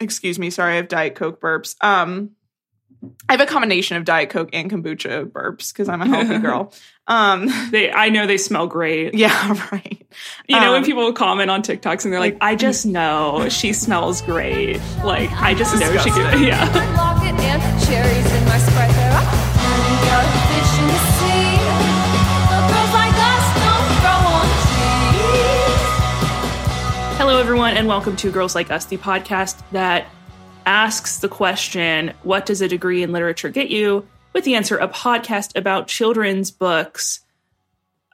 excuse me, sorry, I have Diet Coke burps. Um, I have a combination of Diet Coke and kombucha burps because I'm a healthy girl. Um, They, I know they smell great. yeah, right. You know, when Um, people comment on TikToks and they're like, I just know she smells great. Like, I just know she could, Disgusting. yeah. Everyone, and welcome to Girls Like Us, the podcast that asks the question, What does a degree in literature get you? with the answer, a podcast about children's books.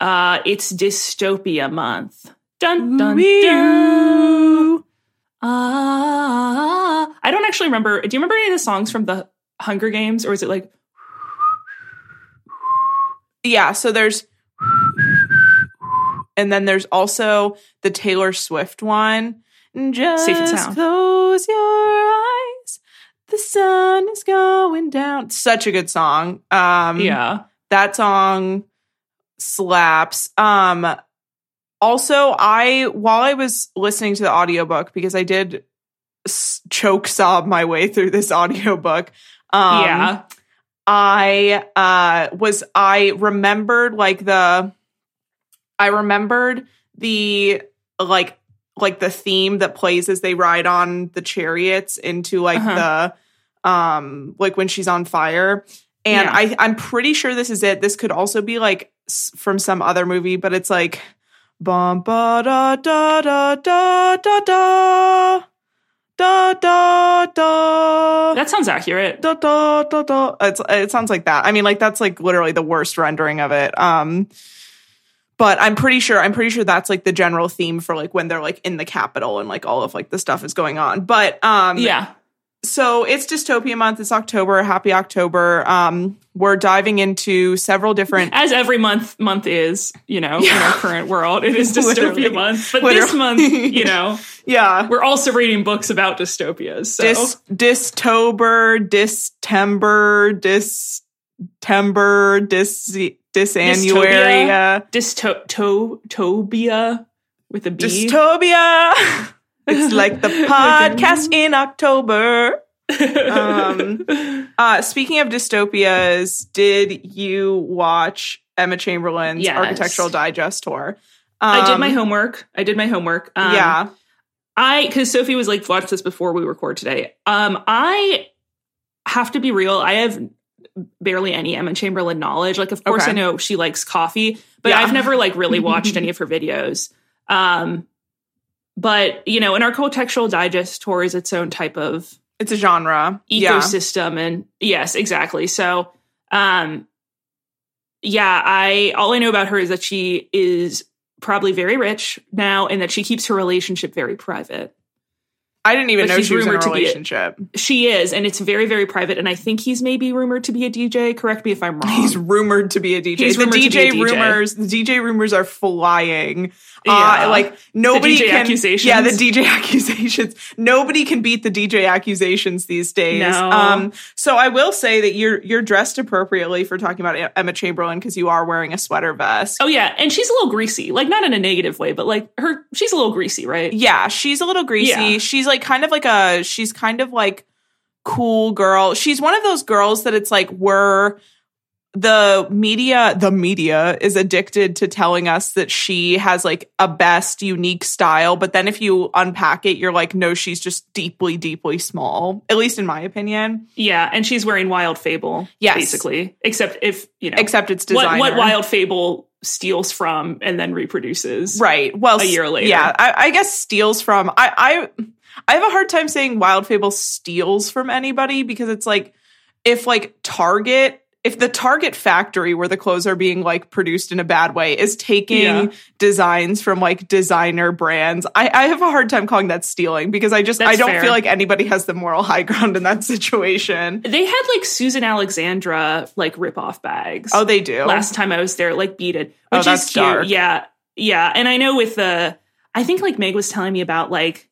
Uh, it's Dystopia Month. Dun, dun, dun. Ah. I don't actually remember. Do you remember any of the songs from the Hunger Games, or is it like, Yeah, so there's and then there's also the Taylor Swift one. Just Safe and sound. close your eyes. The sun is going down. Such a good song. Um yeah? that song slaps. Um also I while I was listening to the audiobook because I did s- choke sob my way through this audiobook. Um yeah. I uh was I remembered like the I remembered the like like the theme that plays as they ride on the chariots into like Uh-huh. the um like when she's on fire and Yeah. I I'm pretty sure this is it this could also be like s- from some other movie but it's like bum ba da da da da da da da da da That sounds accurate. da, da, da, da. It's, it sounds like that. I mean, like that's like literally the worst rendering of it. Um, but I'm pretty sure I'm pretty sure that's like the general theme for like when they're like in the Capitol and like all of like the stuff is going on. But um, Yeah. so it's dystopia month. It's October. Happy October. Um, we're diving into several different. as every month month is, you know, in our current world. It is Literally. dystopia month. But this month, you know, Yeah. we're also reading books about dystopias. So Dis Distober, Distember, Distember, Dis Disannuaria. dystopia with a B. Dystopia. it's like the podcast in October. Um, uh, speaking of dystopias, did you watch Emma Chamberlain's Yes. Architectural Digest tour? I did Um, my homework. I did my homework. Um, yeah. I because Sophie was like, watch this before we record today. Um, I have to be real. I have barely any Emma Chamberlain knowledge. Like, of course, Okay. I know she likes coffee, but Yeah. I've never like really watched any of her videos. Um, but you know, an architectural digest tour is its own type of It's a genre. Yeah. ecosystem, and yes, exactly. So, um, yeah, I all I know about her is that she is probably very rich now, and that she keeps her relationship very private. I didn't even But know she's she was in a be a- relationship. She is, and it's very, very private. And I think he's maybe rumored to be a DJ. Correct me if I'm wrong. He's rumored to be a DJ. He's the DJ, be a DJ. rumors, the DJ rumors are flying. Yeah. Uh, like nobody DJ can. accusations. Yeah, the DJ accusations. Nobody can beat the DJ accusations these days. No. Um, so I will say that you're you're dressed appropriately for talking about Emma Chamberlain because you are wearing a sweater vest. oh yeah, and she's a little greasy, like not in a negative way, but like her, she's a little greasy, right? Yeah, she's a little greasy. Yeah. She's like kind of like a she's kind of like cool girl. She's one of those girls that it's like we're the media the media is addicted to telling us that she has like a best unique style, but then if you unpack it you're like no, she's just deeply deeply small. At least in my opinion. Yeah, and she's wearing Wild Fable, Yes. basically. Except if you know, Except it's what, what Wild Fable steals from and then reproduces. Right. Well, a year later. Yeah, I, I guess steals from. I, I I have a hard time saying Wild Fable steals from anybody because it's like if like Target. If the Target factory where the clothes are being like produced in a bad way is taking Yeah. designs from like designer brands, I, I have a hard time calling that stealing because I just I don't fair. feel like anybody has the moral high ground in that situation. They had like Susan Alexandra like rip-off bags. Oh, they do. last time I was there, like beaded, Oh, which that's is cute. dark. Yeah, yeah. And I know with the, I think like Meg was telling me about like,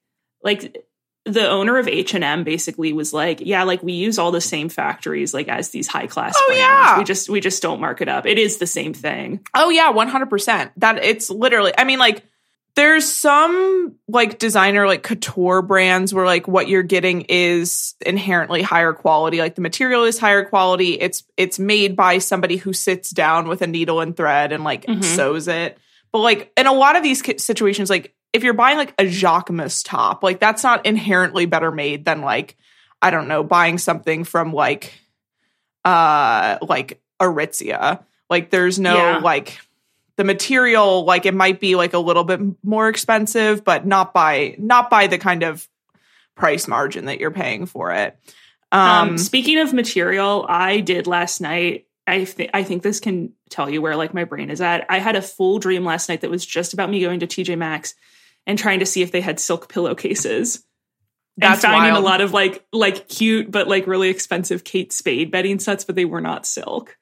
like the owner of H and M basically was like, yeah, like we use all the same factories like as these high class. Oh, brands. yeah. we just we just don't mark it up. It is the same thing. Oh yeah, one hundred percent. That it's literally. I mean, like there's some like designer like couture brands where like what you're getting is inherently higher quality like the material is higher quality it's it's made by somebody who sits down with a needle and thread and like Mhm. sews it but like in a lot of these situations like if you're buying like a Jacquemus top like that's not inherently better made than like i don't know buying something from like uh like aritzia like there's no Yeah. like the material like it might be like a little bit more expensive but not by not by the kind of price margin that you're paying for it Um, um, speaking of material, I did last night. I th- I think this can tell you where like my brain is at. I had a full dream last night that was just about me going to TJ Maxx and trying to see if they had silk pillowcases. That's and finding wild. a lot of like like cute but like really expensive Kate Spade bedding sets, but they were not silk.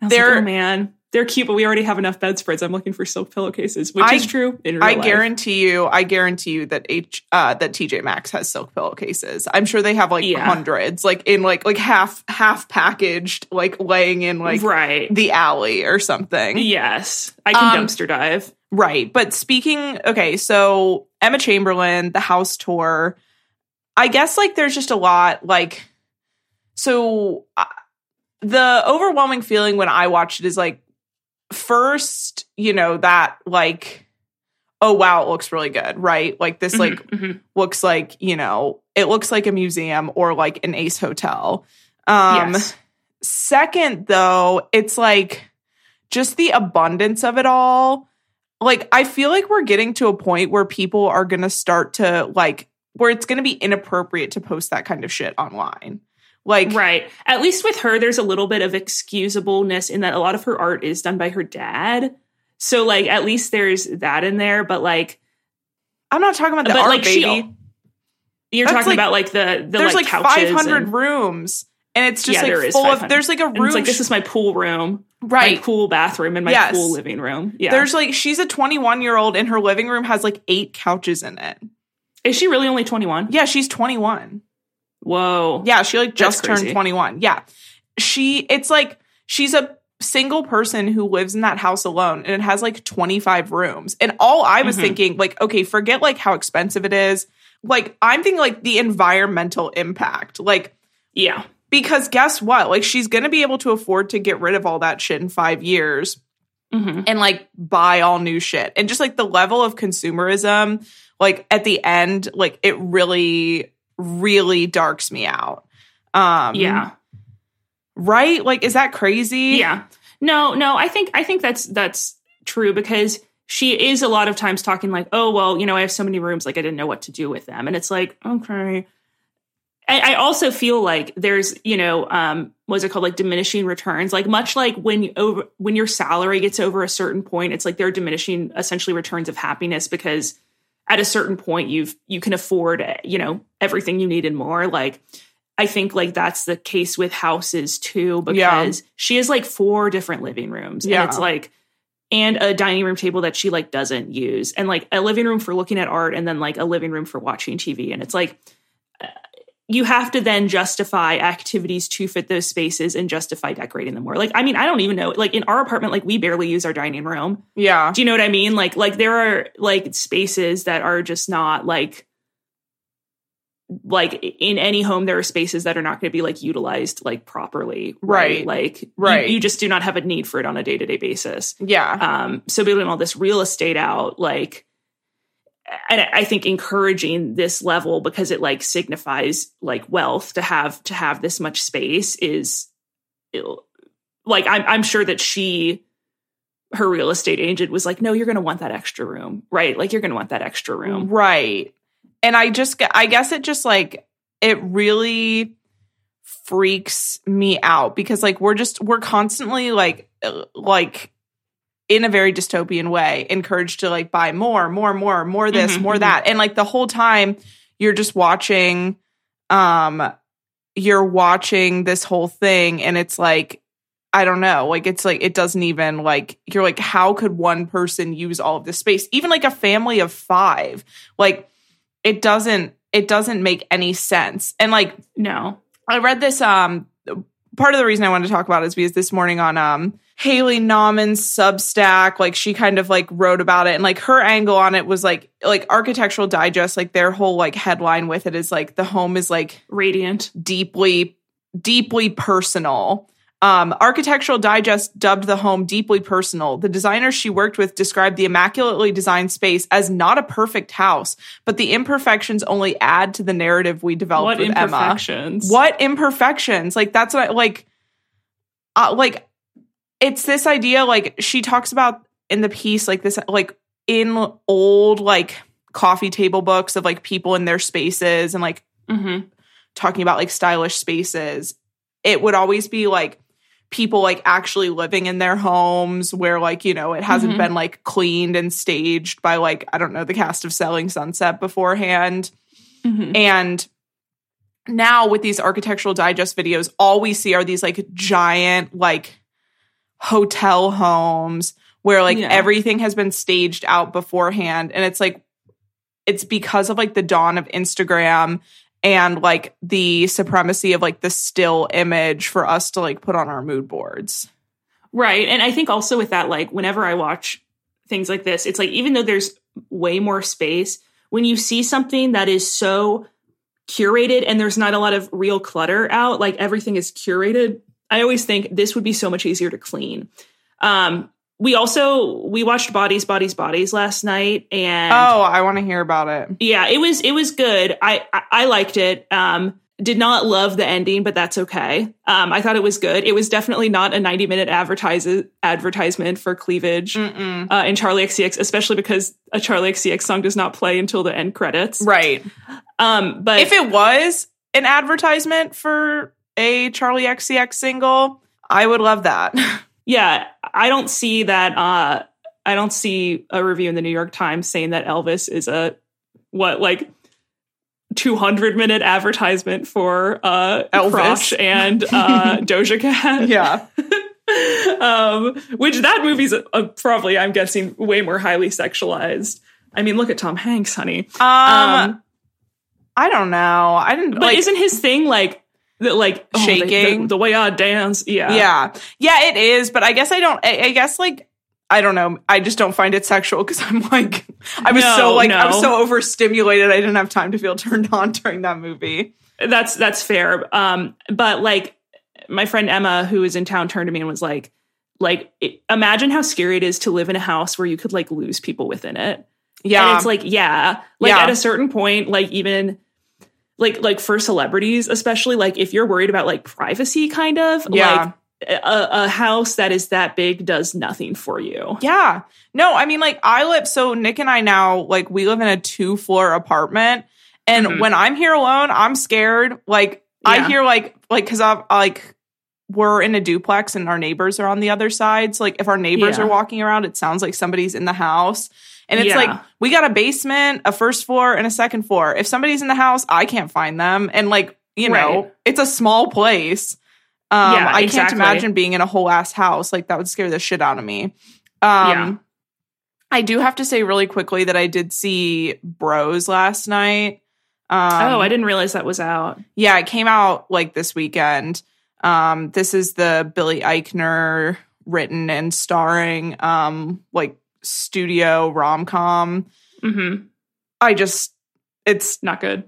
Was like, They're- oh man, they're cute, but we already have enough bedspreads. I'm looking for silk pillowcases, which I- is true. I life. guarantee you, I guarantee you that H uh that TJ Maxx has silk pillowcases. I'm sure they have like Yeah. hundreds, like in like like half half packaged, like laying in like right. the alley or something. Yes, I can Um, dumpster dive. Right. But speaking, okay, so Emma Chamberlain, the house tour, I guess like there's just a lot like, so uh, the overwhelming feeling when I watched it is like, first, you know, that like, oh wow, it looks really good, right? Like this, like, Mhm, mhm. looks like, you know, it looks like a museum or like an Ace Hotel. Um, yes. Second, though, it's like just the abundance of it all. Like, I feel like we're getting to a point where people are going to start to like, where it's going to be inappropriate to post that kind of shit online. Like, Right. At least with her, there's a little bit of excusableness in that a lot of her art is done by her dad. So, like, at least there's that in there. But, like, I'm not talking about the but art, like, baby. she, you're That's talking like- about like the the there's like, like, couches 500 and- rooms. And it's just Yeah, there like is full of, there's like a room. like this is my pool room, right. my pool bathroom, and my Yes. pool living room. Yeah. There's like, she's a 21 year old and her living room has like eight couches in it. is she really only 21? Yeah, she's 21. Whoa. Yeah, she like just turned 21. Yeah. She it's like she's a single person who lives in that house alone and it has like 25 rooms. And all I was Mhm. thinking like okay, forget like how expensive it is. Like I'm thinking like the environmental impact. Like Yeah. Because guess what? Like she's going to be able to afford to get rid of all that shit in 5 years hmm and like buy all new shit. And just like the level of consumerism like at the end like it really really darks me out. Um Yeah. Right? Like, is that crazy? Yeah. No, no, I think I think that's that's true because she is a lot of times talking like, oh well, you know, I have so many rooms, like I didn't know what to do with them. And it's like, okay. I, I also feel like there's, you know, um, what's it called, like diminishing returns. Like much like when you over when your salary gets over a certain point, it's like they're diminishing essentially returns of happiness because at a certain point you've you can afford, you know, everything you need and more. Like I think like that's the case with houses too, Yeah. because she has like four different living rooms. Yeah. And it's like and a dining room table that she like doesn't use. And like a living room for looking at art and then like a living room for watching TV. And it's like you have to then justify activities to fit those spaces and justify decorating them more. Like, I mean, I don't even know. Like in our apartment, like we barely use our dining room. Yeah. Do you know what I mean? Like, like there are like spaces that are just not like like in any home there are spaces that are not going to be like utilized like properly Right. like you- Right. you, just do not have a need for it on a day-to-day basis Yeah. um so building all this real estate out like and I- think encouraging this level because it like signifies like wealth to have to have this much space is like i'm, I'm sure that she her real estate agent was like no you're going to want that extra room right like you're going to want that extra room Right. And I just, I guess it just like, it really freaks me out because like we're just, we're constantly like, uh, like, in a very dystopian way, encouraged to like buy more, more, more, more this, Mhm, more mhm. that. And like the whole time you're just watching, um, you're watching this whole thing and it's like, I don't know. Like it's like it doesn't even like you're like how could one person use all of this space? Even like a family of 5. Like it doesn't it doesn't make any sense. And like no I read this um part of the reason I wanted to talk about it is because this morning on um Haley Nahman's Substack, like she kind of like wrote about it and like her angle on it was like like Architectural Digest, like their whole like headline with it is like the home is like Radiant. deeply, deeply personal. Um, Architectural Digest dubbed the home deeply personal. The designers she worked with described the immaculately designed space as not a perfect house, but the imperfections only add to the narrative we developed What with Emma. imperfections? What imperfections? Like that's what I, like, uh, like it's this idea. Like she talks about in the piece, like this, like in old like coffee table books of like people in their spaces and like mm-hmm. talking about like stylish spaces, it would always be like people like actually living in their homes where like, you know, it hasn't Mhm. been like cleaned and staged by like, I don't know, the cast of Selling Sunset beforehand. hmm And now with these architectural digest videos, all we see are these like giant like hotel homes where like Yeah. everything has been staged out beforehand. And it's like, it's because of like the dawn of Instagram and like the supremacy of like the still image for us to like put on our mood boards. Right. And I think also with that, like, whenever I watch things like this, it's like, even though there's way more space, when you see something that is so curated and there's not a lot of real clutter out, like everything is curated, I always think this would be so much easier to clean. Um, we also we watched Bodies, Bodies, Bodies last night, and oh, I want to hear about it. yeah, it was it was good. I I, I liked it. Um, did not love the ending, but that's okay. Um, I thought it was good. It was definitely not a 90 minute advertise advertisement for cleavage uh, in Charli XCX, especially because a Charli XCX song does not play until the end credits. Right. Um, but if it was an advertisement for a Charli XCX single, I would love that. yeah, I don't see that. Uh, I don't see a review in the New York Times saying that Elvis is a what like 200 minute advertisement for uh Elvis. Crush and uh Doja Cat. yeah. um, which that movie's uh probably, I'm guessing, way more highly sexualized. I mean, look at Tom Hanks, honey. Um, Um, I don't know. I didn't but like isn't his thing like the like oh, the- Shaking? the, the way I dance? Yeah, yeah. Yeah, it is, but I guess I don't I, I guess like I don't know. I just don't find it sexual because I'm like I was No, so like I was so overstimulated I didn't have time to feel turned on during that movie. that's that's fair. Um, but like my friend Emma, who was in town, turned to me and was like, like it, imagine how scary it is to live in a house where you could like lose people within it. Yeah. And it's like, yeah, like Yeah. at a certain point, like even like like for celebrities, especially like if you're worried about like privacy, kind of, Yeah. like a, a house that is that big does nothing for you. Yeah. No, I mean, like, I live, so Nick and I now, like, we live in a two floor apartment. And Mhm. when I'm here alone, I'm scared. Like, I hear, like, like, cause I'm like, we're in a duplex and our neighbors are on the other side. So, like, if our neighbors Yeah. are walking around, it sounds like somebody's in the house. And it's Yeah. like, we got a basement, a first floor, and a second floor. If somebody's in the house, I can't find them. And, like, you know, it's a small place. Um, Yeah, I exactly. can't imagine being in a whole ass house. Like, that would scare the shit out of me. Um, Yeah. I do have to say really quickly that I did see Bros last night. Um, oh, I didn't realize that was out. yeah, it came out like this weekend. Um, this is the Billy Eichner written and starring um like studio rom com. hmm I just it's Not good.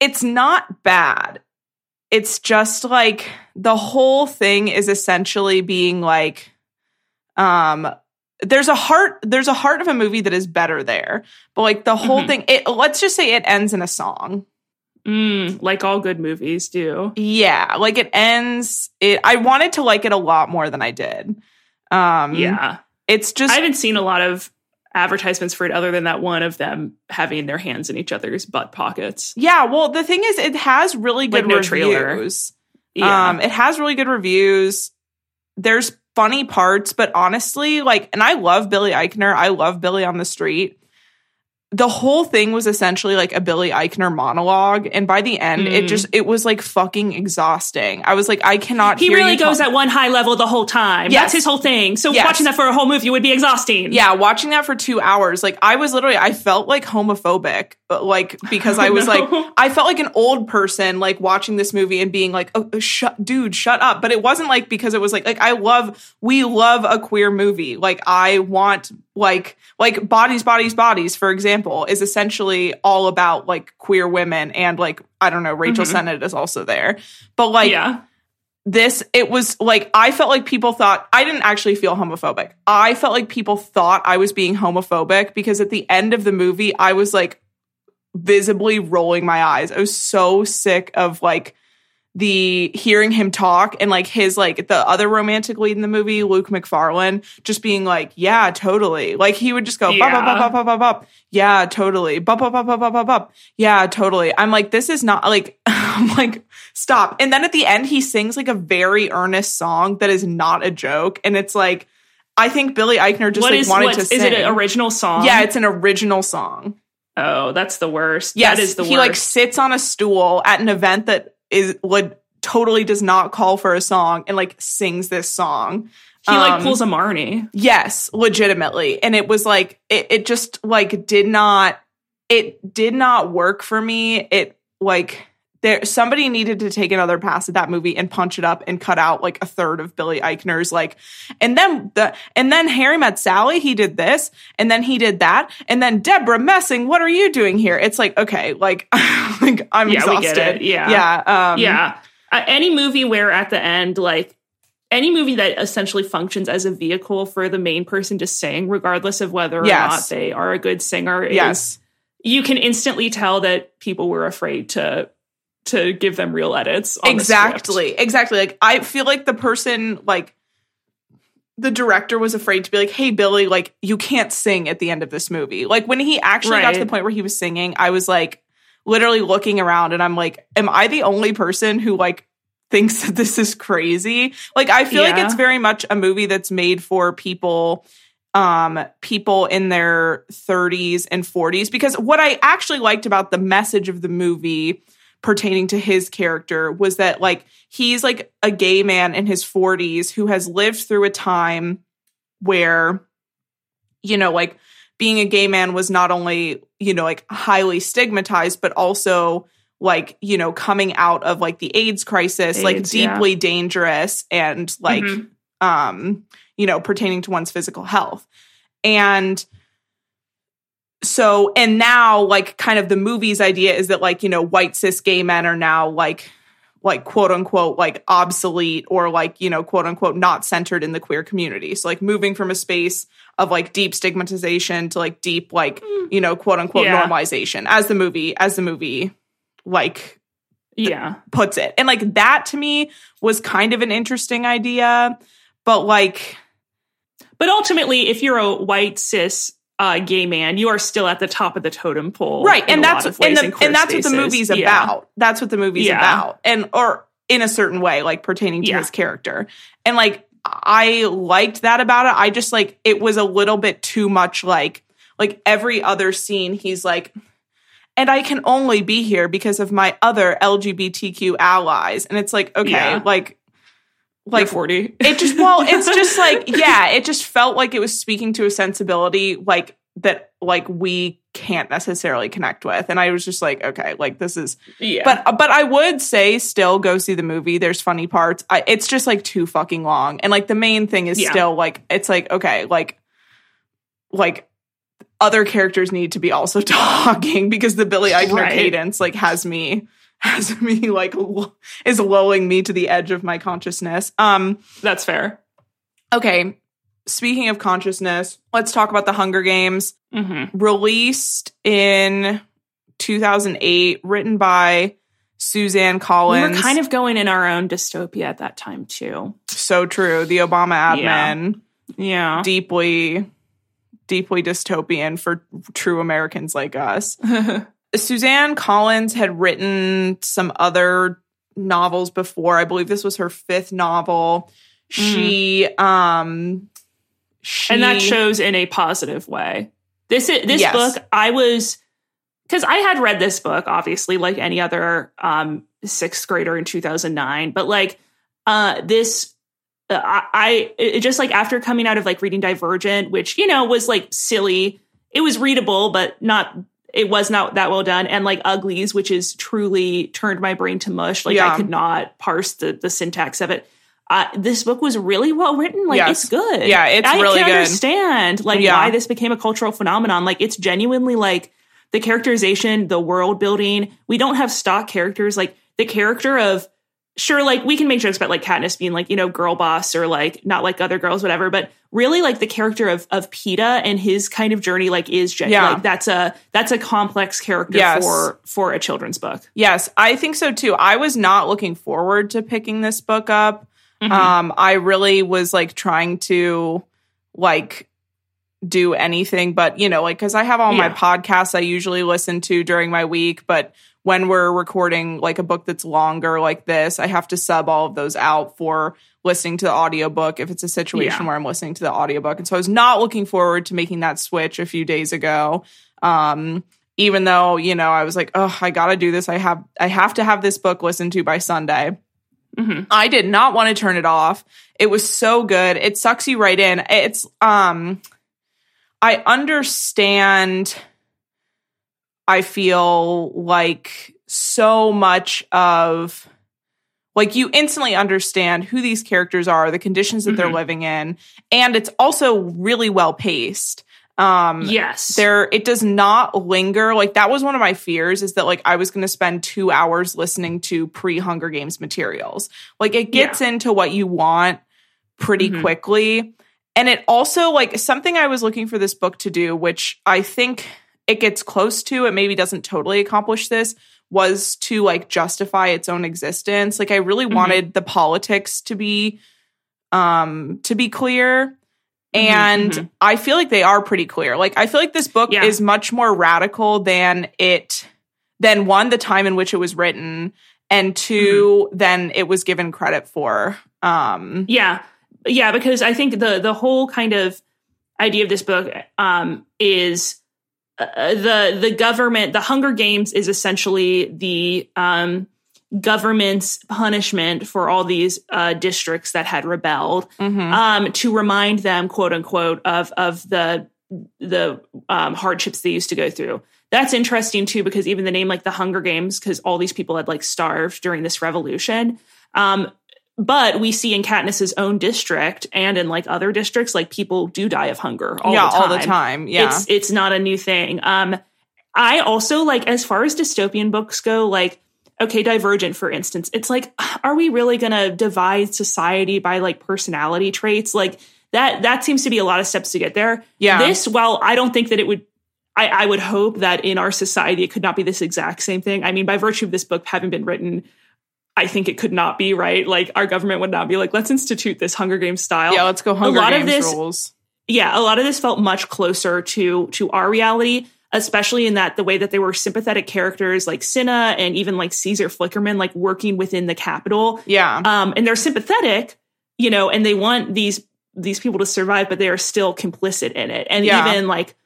it's not bad. It's just like the whole thing is essentially being like um there's a heart there's a heart of a movie that is better there. But like the whole Mhm. thing it let's just say it ends in a song. Mm, like all good movies do. Yeah, like it ends it I wanted to like it a lot more than I did. Um Yeah. It's just I haven't seen a lot of advertisements for it other than that one of them having their hands in each other's butt pockets. yeah, well the thing is it has really Like good no trailer. reviews. Yeah. Um, it has really good reviews. There's funny parts, but honestly, like, and I love Billy Eichner. I love Billy on the Street. The whole thing was essentially like a Billy Eichner monologue, and by the end, it Mm. just it was like fucking exhausting. I was like, I cannot. he really goes talk- at one high level the whole time. Yes. That's his whole thing. So Yes. watching that for a whole movie would be exhausting. Yeah, watching that for two hours, like I was literally, I felt like homophobic but like because I was No. like I felt like an old person like watching this movie and being like, "Oh, shut dude, shut up." But it wasn't like because it was like like I love we love a queer movie. Like I want like like Bodies Bodies Bodies for example is essentially all about like queer women and like I don't know, Rachel Mhm. Sennott is also there. But like yeah. this it was like i felt like people thought i didn't actually feel homophobic i felt like people thought i was being homophobic because at the end of the movie i was like visibly rolling my eyes i was so sick of like the hearing him talk and like his like the other romantic lead in the movie luke macfarlane just being like yeah totally like he would just go bop, bop, bop, Yeah. bop, bop, bop, bop. yeah totally bop, bop, bop, bop, bop, bop, bop. yeah totally i'm like this is not like i'm like stop. And then at the end, he sings like a very earnest song that is not a joke. And it's like, I think Billy Eichner just What like is wanted to is it an original song? yeah, it's an original song. Oh, that's the worst. Yes, that is the he worst. like sits on a stool at an event that is would totally does not call for a song and like sings this song. he like um, pulls a Marnie. Yes, legitimately. And it was like it, it just like did not it did not work for me. It like there somebody needed to take another pass at that movie and punch it up and cut out like a third of Billy Eichner's like and then the and then Harry met Sally, he did this, and then he did that, and then Debra Messing, what are you doing here? It's like, okay, like like I'm Yeah, exhausted. Yeah. Yeah. Um yeah. Uh, any movie where at the end, like any movie that essentially functions as a vehicle for the main person to sing, regardless of whether or Yes. not they are a good singer, is, Yes. you can instantly tell that people were afraid to to give them real edits. Exactly. Exactly. Like i feel like the person like the director was afraid to be like hey billy like you can't sing at the end of this movie. Like when he actually got to the point where he was singing i was like literally looking around and i'm like am i the only person who like thinks that this is crazy? Like i feel like it's very much a movie that's made for people um people in their 30s and 40s because what i actually liked about the message of the movie pertaining to his character was that like he's like a gay man in his 40s who has lived through a time where you know like being a gay man was not only you know like highly stigmatized but also like you know coming out of like the AIDS crisis like AIDS, yeah. deeply dangerous and like Mhm. um you know pertaining to one's physical health and so and now like kind of the movie's idea is that like you know white cis gay men are now like like quote unquote like obsolete or like you know quote unquote not centered in the queer community so like moving from a space of like deep stigmatization to like deep like hmm. you know quote unquote Yeah. normalization as the movie as the movie like Yeah. puts it. And like that to me was kind of an interesting idea, but like But ultimately, if you're a white cis uh, gay man, you are still at the top of the totem pole, right, and that's and, the, and that's what the spaces. movie's Yeah. about. That's what the movie's Yeah. about. And or in a certain way like pertaining to Yeah. his character. And like I liked that about it. I just like it was a little bit too much like like every other scene he's like and I can only be here because of my other LGBTQ allies. And it's like, okay, like Like like forty. it just well it's just like yeah it just felt like it was speaking to a sensibility like that like we can't necessarily connect with and i was just like okay like this is yeah. but but i would say still go see the movie there's funny parts I, it's just like too fucking long and like the main thing is Yeah. still like it's like okay like like other characters need to be also talking because the billy eichner Right. cadence like has me has me like l- is lulling me to the edge of my consciousness um that's fair. Okay. Speaking of consciousness, let's talk about the Hunger Games. hmm Released in 2008, written by Suzanne Collins. We were kind of going in our own dystopia at that time too. so true. The Obama Yeah. admin, Yeah. deeply, deeply dystopian for true Americans like us. Suzanne Collins had written some other novels before. I believe this was her fifth novel. She, um, she, and that shows in a positive way. This this Yes. book, I was because I had read this book, obviously, like any other um, sixth grader in two thousand nine, but like uh, this. uh, I, I it, just like after coming out of like reading Divergent, which you know was like silly. It was readable, but not it was not that well done. And like Uglies, which is truly turned my brain to mush. Like Yeah. I could not parse the the syntax of it. Uh, this book was really well written. Like Yes. it's good. Yeah, it's I really can good. understand like Yeah. why this became a cultural phenomenon. Like it's genuinely like the characterization, the world building. We don't have stock characters. Like the character of sure, like we can make jokes about like Katniss being like, you know, girl boss or like not like other girls, whatever. But really like the character of of Peeta and his kind of journey like is gen- Yeah. like that's a that's a complex character Yes. for for a children's book. Yes, I think so too. I was not looking forward to picking this book up. Mhm. Um, I really was like trying to like do anything but you know like because i have all my podcasts i usually listen to during my week but when we're recording like a book that's longer like this i have to sub all of those out for listening to the audiobook if it's a situation Yeah. where i'm listening to the audiobook and so i was not looking forward to making that switch a few days ago um even though you know i was like oh i gotta do this i have i have to have this book listened to by sunday Mhm. I did not want to turn it off. It was so good. It sucks you right in. It's um I understand I feel like so much of like you instantly understand who these characters are, the conditions that they're Mhm. living in, and it's also really well paced. Um Yes. there it does not linger like that was one of my fears is that like i was going to spend two hours listening to pre-hunger games materials like it gets into what you want pretty Mhm. quickly and it also like something i was looking for this book to do which i think it gets close to it maybe doesn't totally accomplish this was to like justify its own existence like i really Mhm. wanted the politics to be um to be clear Mhm, and mhm. I feel like they are pretty clear. Like I feel like this book Yeah. is much more radical than it than one the time in which it was written and 2 Mm-hmm. than it was given credit for. Um Yeah, yeah, because I think the the whole kind of idea of this book um, is uh, the the government. The Hunger Games is essentially the um, government's punishment for all these uh, districts that had rebelled, mhm. um, to remind them, quote unquote, of of the the um, hardships they used to go through. That's interesting too, because even the name like the Hunger Games, because all these people had like starved during this revolution. But we see in Katniss's own district and in like other districts, like people do die of hunger all yeah, the time. all the time. Yeah. It's it's not a new thing. Um, I also like as far as dystopian books go, like okay, Divergent for instance, it's like, are we really gonna divide society by like personality traits? Like that that seems to be a lot of steps to get there. yeah. This, while I don't think that it would. I, I would hope that in our society it could not be this exact same thing. I mean, by virtue of this book having been written, I think it could not be right. Like our government would not be like, let's institute this Hunger Games style yeah, let's go Hunger lot of Games this- rules. yeah, a lot of this felt much closer to to our reality, especially in that the way that they were sympathetic characters like Cinna and even like Caesar Flickerman, like working within the Capitol. Yeah. Um, and they're sympathetic, you know, and they want these these people to survive, but they are still complicit in it. And Yeah. even like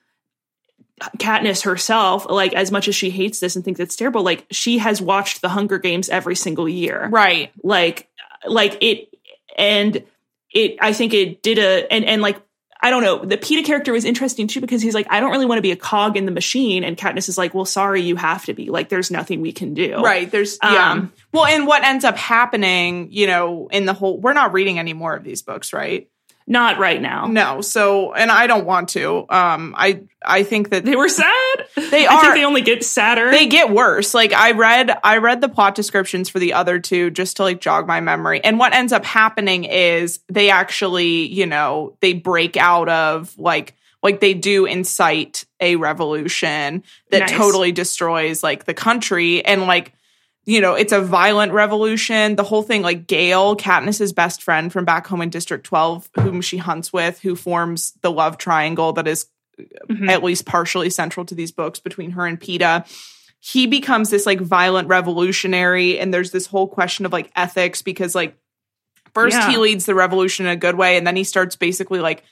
Katniss herself, like as much as she hates this and thinks it's terrible, like she has watched the Hunger Games every single year right. like like it and it i think it did a and and like i don't know the peeta character was interesting too because he's like i don't really want to be a cog in the machine and katniss is like well sorry you have to be like there's nothing we can do Right. There's yeah. Um, Well, and what ends up happening, you know, in the whole we're not reading any more of these books, right? Not right now No. So and I don't want to. Um I I think that they were sad They i are- think they only get sadder they get worse like i read i read the plot descriptions for the other two just to like jog my memory and what ends up happening is they actually you know they break out of like like they do incite a revolution that Nice. totally destroys like the country and like you know it's a violent revolution the whole thing like gale katniss's best friend from back home in district 12 whom she hunts with who forms the love triangle that is Mhm. at least partially central to these books between her and Peeta. He becomes this like violent revolutionary, and there's this whole question of like ethics because like first Yeah. he leads the revolution in a good way, and then he starts basically like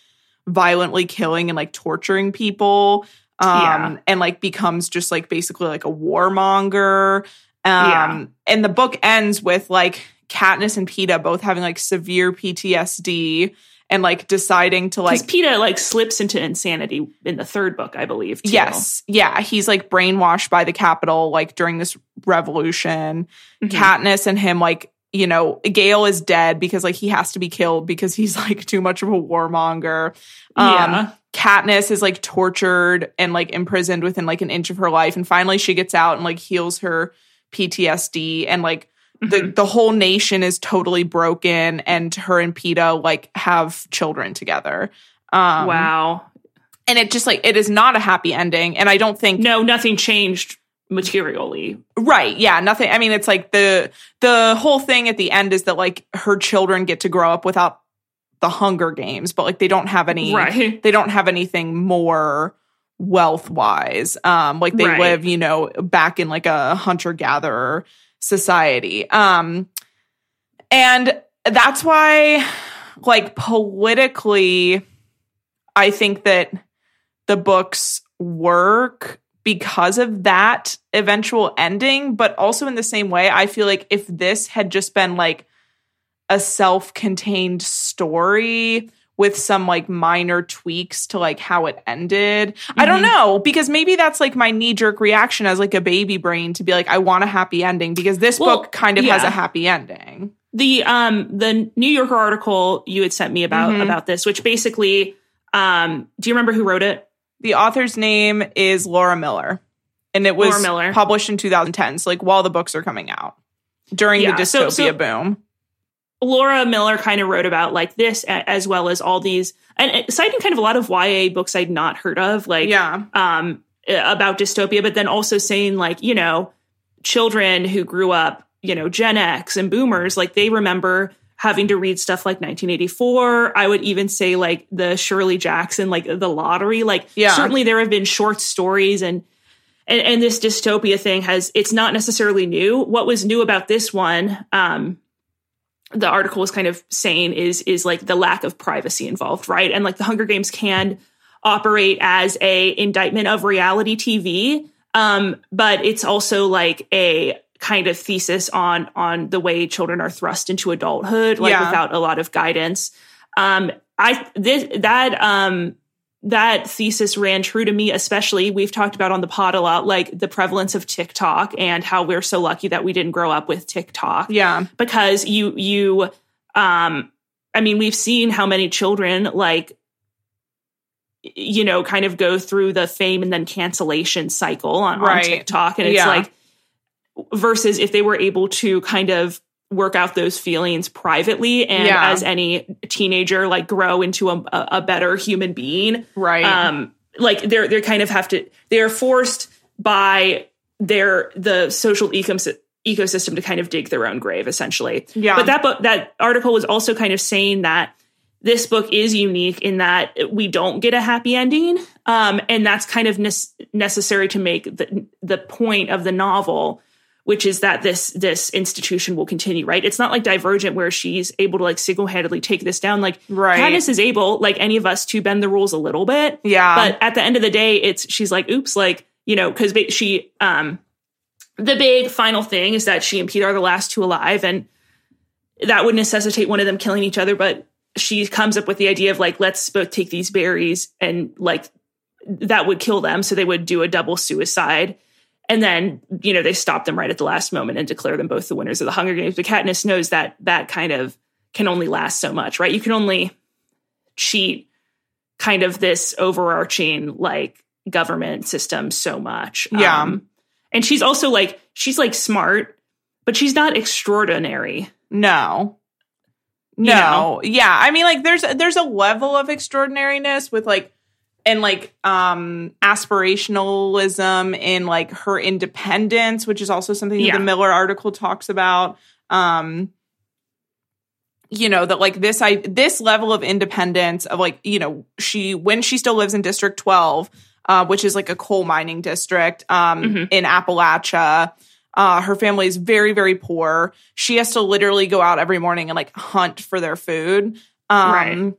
violently killing and like torturing people. Um Yeah. and like becomes just like basically like a warmonger. Um Yeah. and the book ends with like Katniss and Peeta both having like severe PTSD and like deciding to like Peeta like slips into insanity in the third book, I believe. Too. Yes. Yeah. He's like brainwashed by the Capitol, like during this revolution. Mhm. Katniss and him, like, you know, Gale is dead because like he has to be killed because he's like too much of a warmonger. Um, Yeah. Katniss is like tortured and like imprisoned within like an inch of her life. And finally she gets out and like heals her PTSD and like the, Mhm. the whole nation is totally broken and her and Peeta like have children together. Um, wow. and it just like it is not a happy ending and i don't think No, nothing changed materially. right yeah nothing i mean it's like the the whole thing at the end is that like her children get to grow up without the hunger games but like they don't have any Right. they don't have anything more wealth wise um like they Right. live you know back in like a hunter gatherer society um and that's why like politically i think that the books work because of that eventual ending but also in the same way i feel like if this had just been like a self-contained story with some like minor tweaks to like how it ended. I don't Mhm. know because maybe that's like my knee jerk reaction as like a baby brain to be like I want a happy ending because this Well, book kind of has a happy ending. the um the New Yorker article you had sent me about Mhm. about this, which basically um do you remember who wrote it? The author's name is Laura Miller and it was published in 2010 so like while the books are coming out during Yeah, the so- dystopia so- boom. Laura Miller kind of wrote about like this as well as all these and citing kind of a lot of YA books I'd not heard of, like Yeah. um about dystopia, but then also saying like, you know, children who grew up, you know, Gen X and boomers, like they remember having to read stuff like 1984. I would even say like the Shirley Jackson, like the lottery. Like Yeah. certainly there have been short stories and and, and this dystopia thing has it's not necessarily new. What was new about this one, um, the article was kind of saying is is like the lack of privacy involved, right? And like the Hunger Games can operate as a indictment of reality TV, um, but it's also like a kind of thesis on on the way children are thrust into adulthood, like Yeah. without a lot of guidance. Um, I this that um that thesis ran true to me, especially we've talked about on the pod a lot, like the prevalence of TikTok and how we're so lucky that we didn't grow up with TikTok Yeah. because you you um I mean we've seen how many children like you know kind of go through the fame and then cancellation cycle on, on TikTok and it's Yeah. like versus if they were able to kind of work out those feelings privately and Yeah. as any teenager like grow into a, a better human being Right. um like they're they kind of have to they're forced by their the social ecosystem ecosystem to kind of dig their own grave essentially yeah. but that book that article was also kind of saying that this book is unique in that we don't get a happy ending um and that's kind of nes- necessary to make the the point of the novel which is that this this institution will continue right it's not like divergent where she's able to like single-handedly take this down like right. Katniss is able, like any of us, to bend the rules a little bit. yeah. But at the end of the day, it's she's like, oops, like you know, because she, um, the big final thing is that she and Peter are the last two alive, and that would necessitate one of them killing each other. But she comes up with the idea of like, let's both take these berries, and like that would kill them, so they would do a double suicide. And then, you know, they stop them right at the last moment and declare them both the winners of the Hunger Games. But Katniss knows that that kind of can only last so much, right? You can only cheat kind of this overarching like government system so much. Yeah. Um, and she's also like, she's like smart, but she's not extraordinary. No. You No. know? Yeah. I mean like there's there's a level of extraordinariness with like and like um aspirationalism in like her independence, which is also something that Yeah. the Miller article talks about. Um you know that like this I this level of independence of like you know she when she still lives in District 12 uh which is like a coal mining district um Mhm. in Appalachia uh, her family is very, very poor. She has to literally go out every morning and like hunt for their food. Um, Right.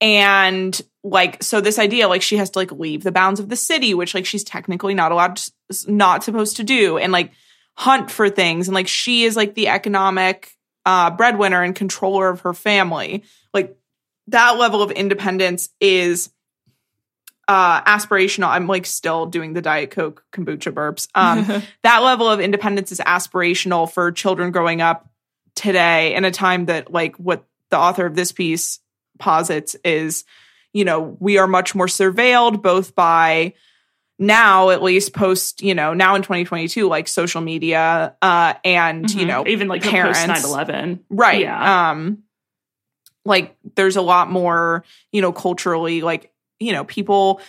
And like, so this idea, like, she has to like leave the bounds of the city, which like she's technically not allowed, to, not supposed to do, and like hunt for things. And like, she is like the economic uh, breadwinner and controller of her family. Like, that level of independence is uh aspirational. I'm like still doing the Diet Coke kombucha burps. Um that level of independence is aspirational for children growing up today in a time that like what the author of this piece posits is you know we are much more surveilled both by now at least post you know now in 2022 like social media uh and you Mhm. know even like parents. post 9-11 right Yeah. um like there's a lot more you know culturally like you know people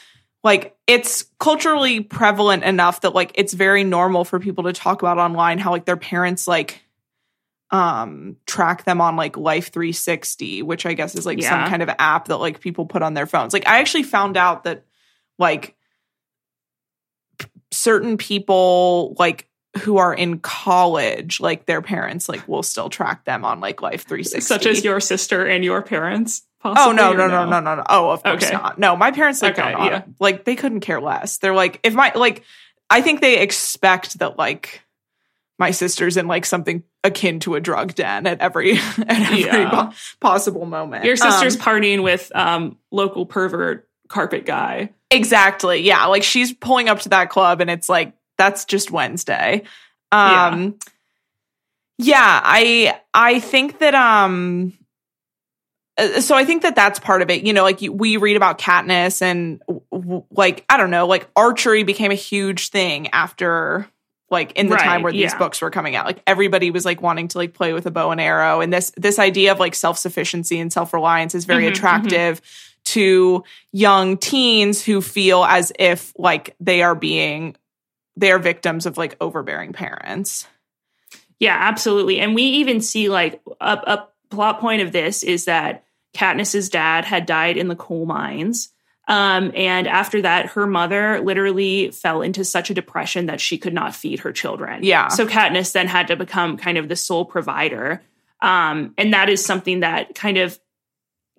like it's culturally prevalent enough that like it's very normal for people to talk about online how like their parents like um track them on like life 360 which i guess is like some kind of app that like people put on their phones like i actually found out that like p- certain people like who are in college like their parents like will still track them on like life 360 such as your sister and your parents possibly, Oh no or no no no no no! Oh, of course Okay. not. No, my parents like Okay, don't yeah. like they couldn't care less. They're like if my like I think they expect that like my sister's in like something akin to a drug den at every at every Yeah. po- possible moment. your sister's Um, partying with um local pervert carpet guy exactly yeah. Like she's pulling up to that club and it's like that's just Wednesday. Um, yeah, I I think that um uh, so I think that that's part of it. You know, like you, we read about Katniss and w- w- like I don't know, like archery became a huge thing after like in the Right, time where these yeah. books were coming out. Like everybody was like wanting to like play with a bow and arrow and this this idea of like self-sufficiency and self-reliance is very Mhm, attractive to young teens who feel as if like they are being they are victims of like overbearing parents. Yeah, absolutely. And we even see like a, a plot point of this is that Katniss's dad had died in the coal mines. Um, and after that, her mother literally fell into such a depression that she could not feed her children. Yeah. So Katniss then had to become kind of the sole provider. Um, and that is something that kind of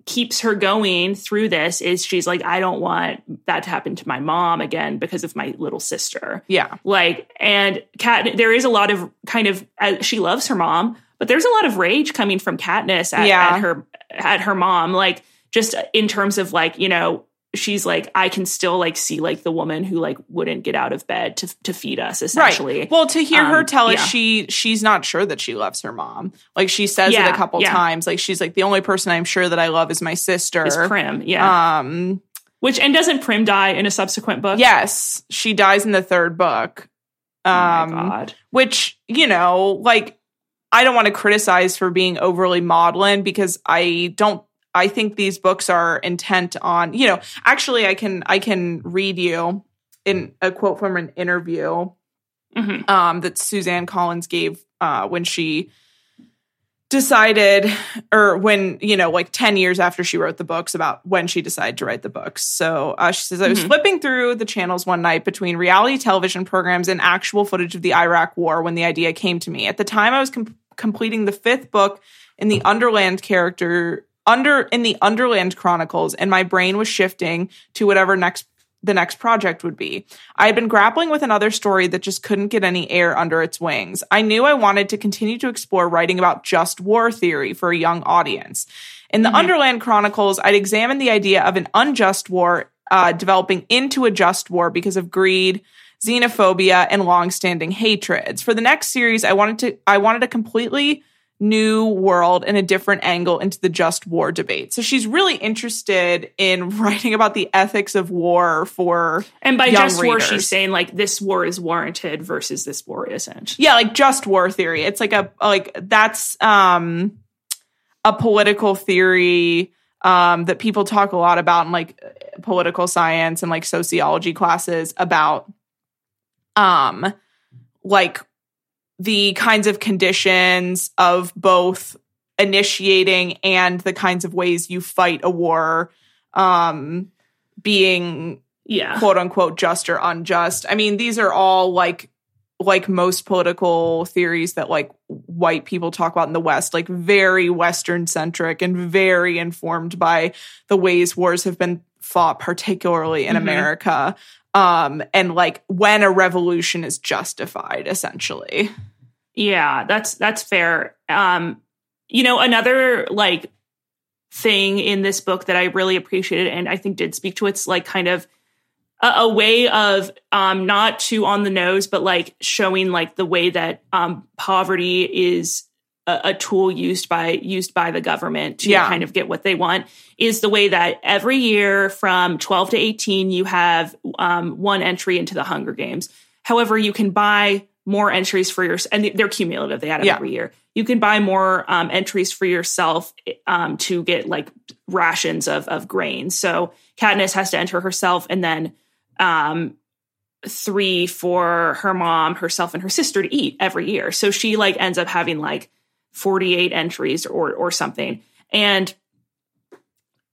keeps her going through this is she's like, I don't want that to happen to my mom again because of my little sister Yeah. like and cat there is a lot of kind of uh, she loves her mom but there's a lot of rage coming from Katniss at, Yeah. at her at her mom like just in terms of like you know she's like I can still like see like the woman who like wouldn't get out of bed to to feed us essentially Right. Well, to hear her Um, tell it, yeah. she she's not sure that she loves her mom. Like she says it a couple yeah. times. Like she's like the only person I'm sure that I love is my sister. is Prim yeah Um. which and doesn't Prim die in a subsequent book Yes, she dies in the third book. oh Um. my god which you know like i don't want to criticize for being overly maudlin because i don't i think these books are intent on you know actually i can i can read you in a quote from an interview Mhm. um that suzanne collins gave uh when she decided or when you know like 10 years after she wrote the books about when she decided to write the books so uh, she says i was Mhm. flipping through the channels one night between reality television programs and actual footage of the iraq war when the idea came to me at the time i was com- completing the fifth book in the underland character under in the underland chronicles and my brain was shifting to whatever next the next project would be. I had been grappling with another story that just couldn't get any air under its wings. I knew I wanted to continue to explore writing about just war theory for a young audience. In the Underland Chronicles, I'd examined the idea of an unjust war uh, developing into a just war because of greed, xenophobia, and long-standing hatreds. For the next series, I wanted to I wanted a completely new world and a different angle into the just war debate. So she's really interested in writing about the ethics of war for and by just war she's saying like this war is warranted versus this war isn't yeah, like just war theory. It's like a like that's um a political theory um that people talk a lot about in like political science and like sociology classes about um like the kinds of conditions of both initiating and the kinds of ways you fight a war um being yeah quote unquote just or unjust. I mean, these are all like like most political theories that like white people talk about in the West, like very Western centric and very informed by the ways wars have been fought, particularly in Mhm. America. Um, and like when a revolution is justified, essentially. Yeah, that's that's fair. Um, you know, another like thing in this book that I really appreciated and I think did speak to its like kind of a, a way of um not too on the nose, but like showing like the way that um poverty is a, a tool used by used by the government to Yeah. kind of get what they want is the way that every year from 12 to 18 you have um, one entry into the Hunger Games. However, you can buy more entries for your and they're cumulative. They add up Yeah. every year. You can buy more um, entries for yourself um, to get like rations of of grain. So Katniss has to enter herself, and then um, three for her mom, herself, and her sister to eat every year. So she like ends up having like 48 entries or or something. And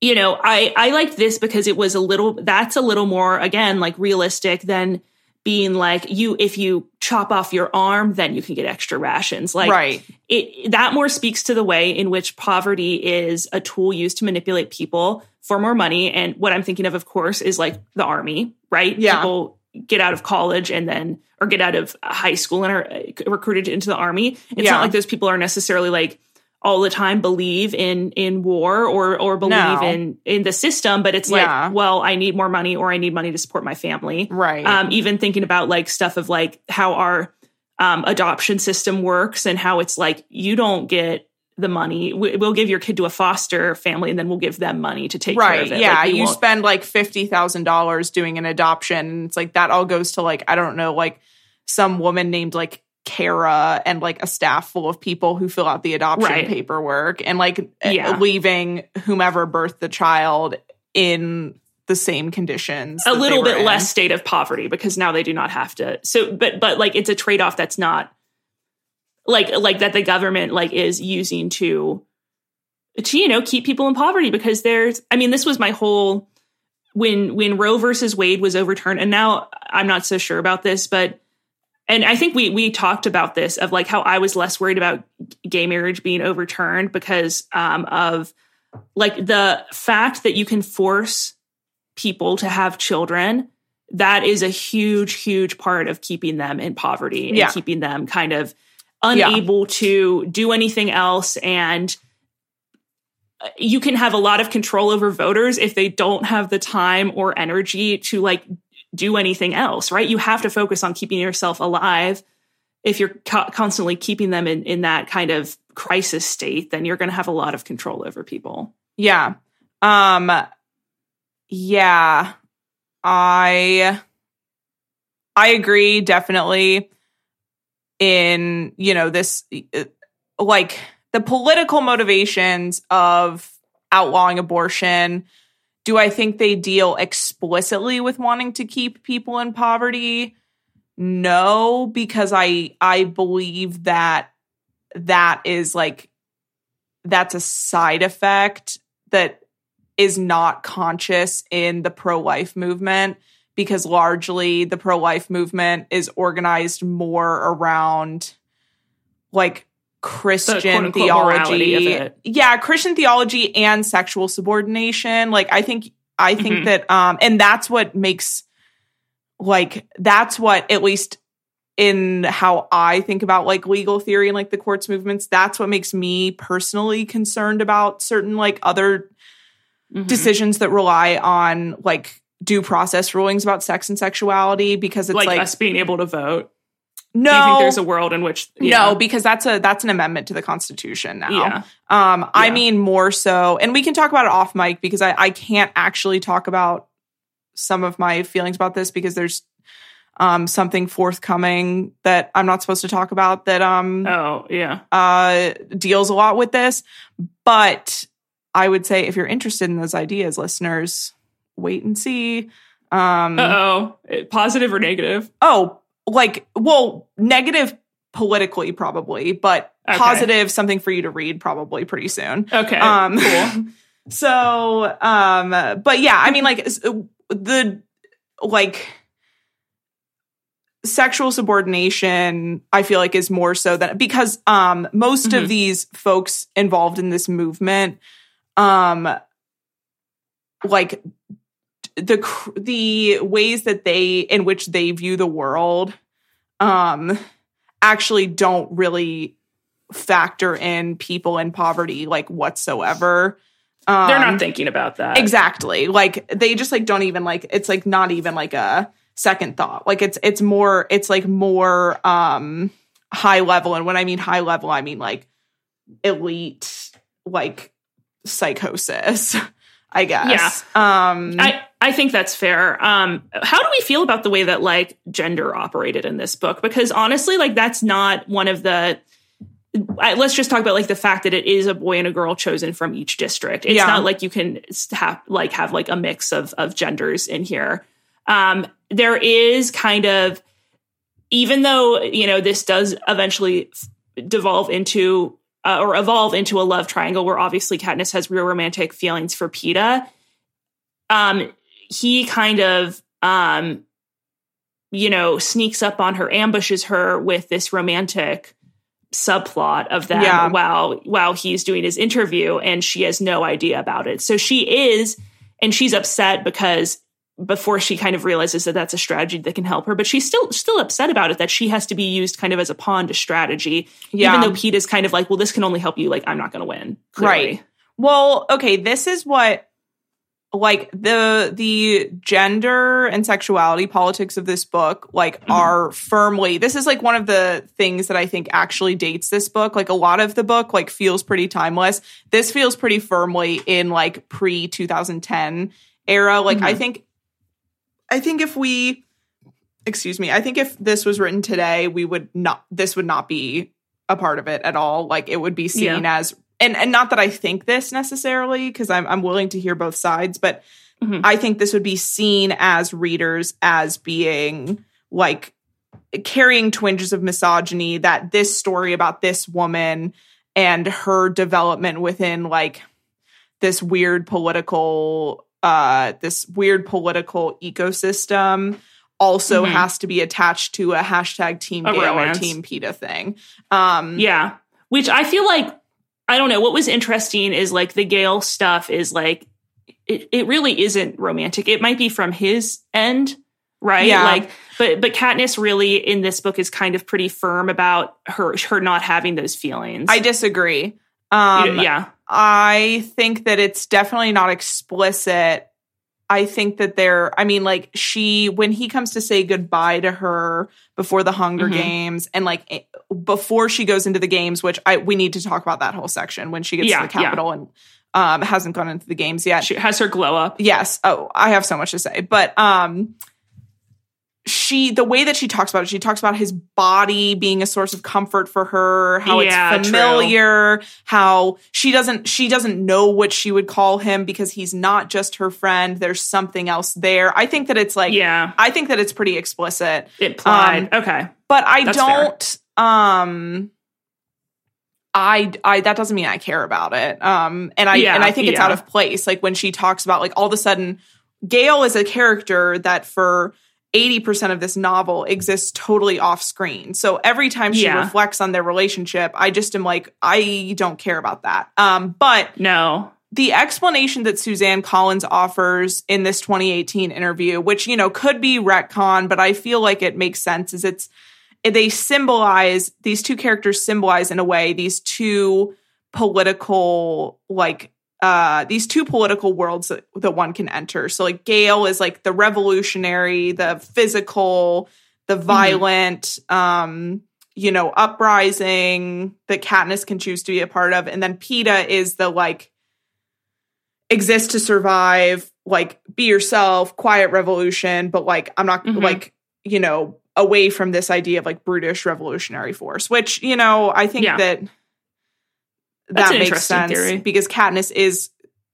you know, I I liked this because it was a little that's a little more again like realistic than being like you if you chop off your arm then you can get extra rations. Like right. it that more speaks to the way in which poverty is a tool used to manipulate people for more money and what i'm thinking of of course is like the army right Yeah. people get out of college and then or get out of high school and are uh, recruited into the army it's Yeah. not like those people are necessarily like all the time believe in in war or or believe No. in in the system but it's Yeah. like well i need more money or i need money to support my family Right. um, even thinking about like stuff of like how our um, adoption system works and how it's like you don't get the money. We, we'll give your kid to a foster family and then we'll give them money to take care of it. Yeah. Like, you won't- spend like fifty thousand dollars doing an adoption, and it's like that all goes to like I don't know, like some woman named like Kara and like a staff full of people who fill out the adoption Right. paperwork and like Yeah. uh, leaving whomever birthed the child in the same conditions. a little bit in. less state of poverty because now they do not have to. So, but but like it's a trade off that's not like like that the government like is using to to you know keep people in poverty because there's I mean this was my whole when when Roe versus Wade was overturned and now I'm not so sure about this but and I think we we talked about this of like how I was less worried about gay marriage being overturned because um, of like the fact that you can force people to have children that is a huge huge part of keeping them in poverty and Yeah. keeping them kind of unable to do anything else and uh, you can have a lot of control over voters if they don't have the time or energy to like do anything else right you have to focus on keeping yourself alive if you're co- constantly keeping them in in that kind of crisis state then you're going to have a lot of control over people Yeah. Um yeah. I I agree definitely in, you know, this like the political motivations of outlawing abortion. Do I think they deal explicitly with wanting to keep people in poverty? No, because I I believe that that is like that's a side effect that is not conscious in the pro life movement because largely the pro life movement is organized more around like Christian of theology. Yeah, Christian theology and sexual subordination. Like I think I think Mhm. that um and that's what makes like that's what at least in how I think about like legal theory and like the courts movements, that's what makes me personally concerned about certain like other Mhm. decisions that rely on like due process rulings about sex and sexuality because it's like, like, us being able to vote no do you think there's a world in which no because that's a that's an amendment to the constitution now. Yeah. Um i Yeah. mean more so and we can talk about it off mic because i i can't actually talk about some of my feelings about this because there's um something forthcoming that i'm not supposed to talk about that um oh yeah. uh deals a lot with this. But i would say if you're interested in those ideas listeners wait and see. Um uh-oh. Positive or negative? Oh like well negative politically probably but Okay. positive something for you to read probably pretty soon okay um cool so um but yeah i mean like the like sexual subordination i feel like is more so than because um most Mhm. of these folks involved in this movement um like the the ways that they in which they view the world um actually don't really factor in people in poverty like whatsoever. Um, They're not thinking about that. exactly. Like they just like don't even like it's like not even like a second thought. Like it's it's more it's like more um high level. And when i mean high level i mean like elite like psychosis i guess. Yeah. Um I, I think that's fair. Um, how do we feel about the way that like gender operated in this book? Because honestly, like that's not one of the. I, let's just talk about like the fact that it is a boy and a girl chosen from each district. It's Yeah. not like you can have like have like a mix of of genders in here. Um, there is kind of, even though you know this does eventually f- devolve into uh, or evolve into a love triangle where obviously Katniss has real romantic feelings for Peeta. Um, he kind of um you know sneaks up on her ambushes her with this romantic subplot of them Yeah. while while he's doing his interview and she has no idea about it so she is and she's upset because before she kind of realizes that that's a strategy that can help her but she's still still upset about it that she has to be used kind of as a pawn to strategy Yeah. even though peeta is kind of like well this can only help you like i'm not going to win clearly. Right. Well, okay, this is what like the the gender and sexuality politics of this book like Mhm. are firmly this is like one of the things that I think actually dates this book. Like a lot of the book like feels pretty timeless. This feels pretty firmly in like pre 2010 era. Like I Mhm. think I think if we excuse me, I think if this was written today, we would not this would not be a part of it at all. Like it would be seen as and and not that I think this necessarily because I'm I'm willing to hear both sides, but Mhm. I think this would be seen as readers as being like carrying twinges of misogyny that this story about this woman and her development within like this weird political uh this weird political ecosystem also Mhm. has to be attached to a hashtag team A Gale or team Peeta thing. Um Yeah. Which I feel like I don't know. What was interesting is like the Gale stuff is like it, it really isn't romantic. It might be from his end, right? Yeah. Like but but Katniss really in this book is kind of pretty firm about her her not having those feelings. I disagree. Um yeah. I think that it's definitely not explicit. I think that they're, I mean, like she, when he comes to say goodbye to her before the Hunger Mhm. Games and like before she goes into the games, which I, we need to talk about that whole section when she gets Yeah, to the Capitol and um, hasn't gone into the games yet. She has her glow up. yes. Oh, I have so much to say, but, um, she the way that she talks about it she talks about his body being a source of comfort for her how Yeah, it's true. familiar how she doesn't she doesn't know what she would call him because he's not just her friend there's something else there i think that it's like yeah. i think that it's pretty explicit Implied. okay. but i That's don't um I I that doesn't mean I care about it. Um and I Yeah, and I think it's yeah. out of place like when she talks about like all of a sudden Gale is a character that for 80% of this novel exists totally off screen. So every time she Yeah. reflects on their relationship, I just am like I don't care about that. Um but No. the explanation that Suzanne Collins offers in this 2018 interview, which you know could be retcon, but I feel like it makes sense, is it's they symbolize these two characters symbolize in a way these two political like uh these two political worlds that, that one can enter. So like Gale is like the revolutionary, the physical, the violent, um, you know, uprising that Katniss can choose to be a part of, and then Peeta is the like exist to survive, like be yourself, quiet revolution, but like I'm not Mhm. like, you know, away from this idea of like brutish revolutionary force, which, you know, I think Yeah. that That's that makes sense theory. because Katniss is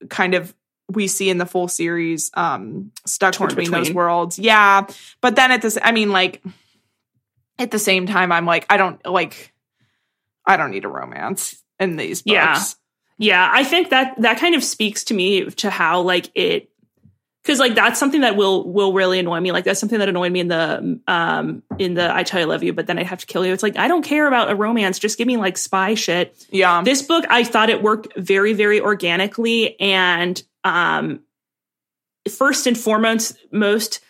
kind of we see in the full series um stuck Torn between, those worlds. Yeah. But then at this I mean like at the same time I'm like I don't like I don't need a romance in these books. Yeah. Yeah, I think that that kind of speaks to me to how like it because like that's something that will will really annoy me. Like that's something that annoyed me in the um in the I tell you I love you, but then I have to kill you. It's like I don't care about a romance. Just give me like spy shit. Yeah. This book, I thought it worked very very organically and um first and foremost most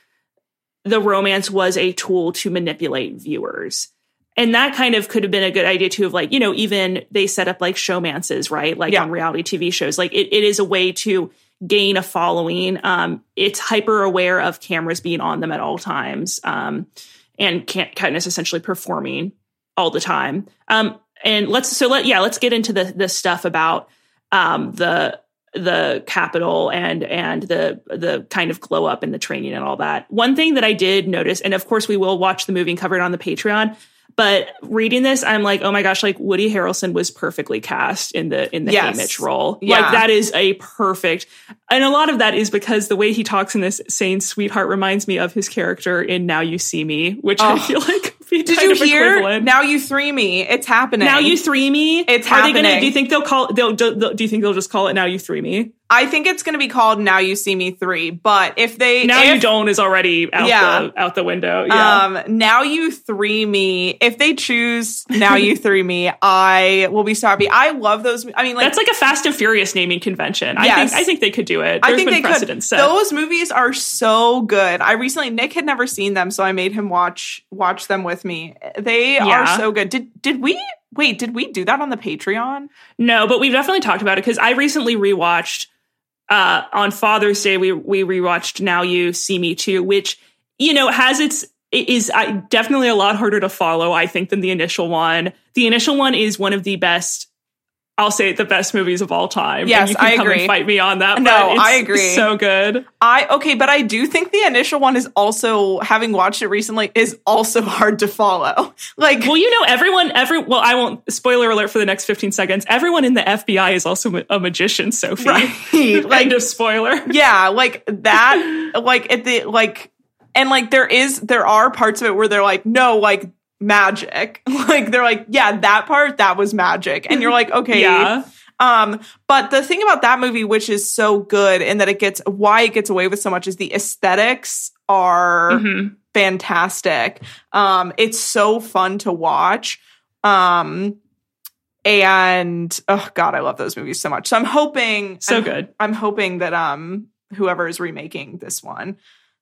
the romance was a tool to manipulate viewers and that kind of could have been a good idea too of like you know even they set up like showmances right like Yeah. on reality tv shows like it, it is a way to gain a following um it's hyper aware of cameras being on them at all times um and Katniss essentially performing all the time um and let's so let yeah let's get into the the stuff about um the the Capitol and and the the kind of glow up and the training and all that. One thing that I did notice, and of course we will watch the movie and cover it on the Patreon. But reading this, I'm like, oh my gosh, like Woody Harrelson was perfectly cast in the in the Yes. Haymitch role. Yeah. Like that is a perfect, and a lot of that is because the way he talks in this saying "sweetheart" reminds me of his character in Now You See Me, which I Oh. feel like Did you hear? Now you three me. It's happening. Now you three me. It's Are they gonna? Do you think they'll call? They'll. Do, do you think they'll just call it now? You three me. I think it's going to be called Now You See Me Three. But if they Now if, you don't is already out Yeah. the out the window. Yeah. Um, now you three me. If they choose now you three me, I will be so happy. I love those. I mean, like That's like a Fast and Furious naming convention. I think I think they could do it. I think been they precedent could. set. Those movies are so good. I recently Nick had never seen them, so I made him watch watch them with me. They Yeah. are so good. Did did we wait? Did we do that on the Patreon? No, but we've definitely talked about it because I recently rewatched uh on Father's Day we we rewatched Now You See Me Too, which you know has its it is I, definitely a lot harder to follow, I think, than the initial one. The initial one is one of the best. I'll say it, the best movies of all time. Yes, and you can I come agree. and fight me on that. No, but it's I agree. So good. I okay, but I do think the initial one is also having watched it recently is also hard to follow. Like Well, you know, everyone, every well, I won't spoiler alert for the next 15 seconds. Everyone in the FBI is also a magician, Sophie. right, like Kind of spoiler. yeah, like that, like at the like, and like there is there are parts of it where they're like, no, like magic, like they're like, yeah, that part that was magic, and you're like, okay, Yeah. Um, but the thing about that movie, which is so good, and that it gets why it gets away with so much, is the aesthetics are Mhm. fantastic. Um, it's so fun to watch. Um, and oh god, I love those movies so much. So I'm hoping So I'm- good. I'm hoping that um whoever is remaking this one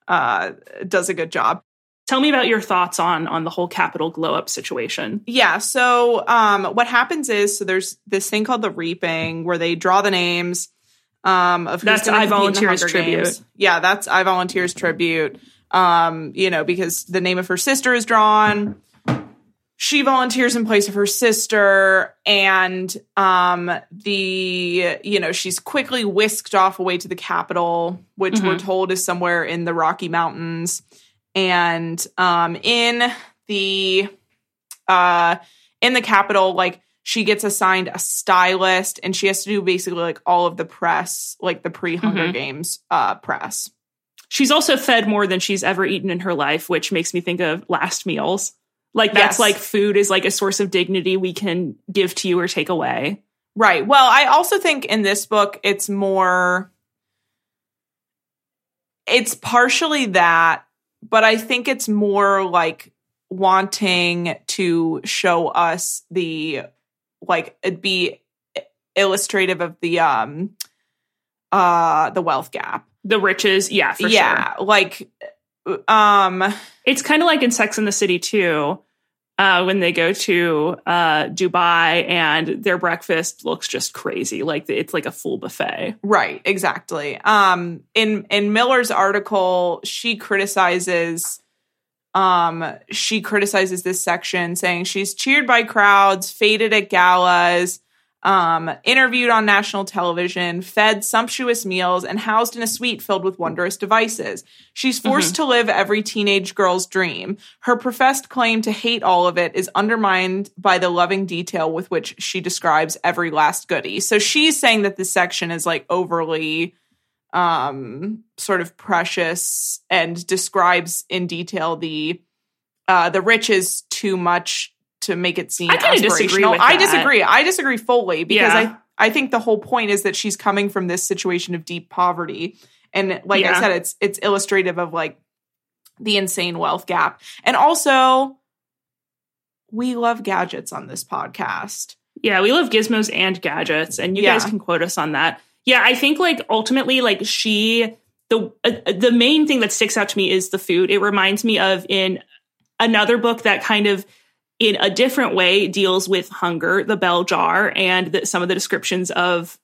uh does a good job. Tell me about your thoughts on on the whole Capitol glow up situation. Yeah. So um what happens is so there's this thing called the reaping where they draw the names um of who's That's I Volunteer's tribute. Games. Yeah, that's I Volunteer's tribute. Um, you know, because the name of her sister is drawn. She volunteers in place of her sister, and um, the you know she's quickly whisked off away to the Capitol, which we're told is somewhere in the Rocky Mountains. And um, in the uh, in the Capitol, like she gets assigned a stylist, and she has to do basically like all of the press, like the pre Hunger Mhm. Games uh, press. She's also fed more than she's ever eaten in her life, which makes me think of last meals. Like that's Yes. like food is like a source of dignity we can give to you or take away. Right. Well, I also think in this book, it's more, it's partially that, but I think it's more like wanting to show us the, like, it'd be illustrative of the, um, uh, the wealth gap. The riches, yeah, for sure. yeah. Like, um, It's kind of like in Sex in the City too, uh, when they go to uh, Dubai and their breakfast looks just crazy. Like it's like a full buffet. Right, exactly. Um in in Miller's article, she criticizes um she criticizes this section saying she's cheered by crowds, faded at galas, um interviewed on national television, fed sumptuous meals and housed in a suite filled with wondrous devices. She's forced to live every teenage girl's dream. Her professed claim to hate all of it is undermined by the loving detail with which she describes every last goodie. So she's saying that this section is like overly um sort of precious and describes in detail the uh the riches too much to make it seem I kinda disagree aspirational. with I disagree. I disagree fully because Yeah. I I think the whole point is that she's coming from this situation of deep poverty and like I said it's it's illustrative of like the insane wealth gap. And also we love gadgets on this podcast. Yeah, we love gizmos and gadgets, and you Yeah. guys can quote us on that. Yeah, I think like ultimately, like she, the uh, the main thing that sticks out to me is the food. It reminds me of in another book that kind of in a different way deals with hunger, the bell jar, and the, some of the descriptions of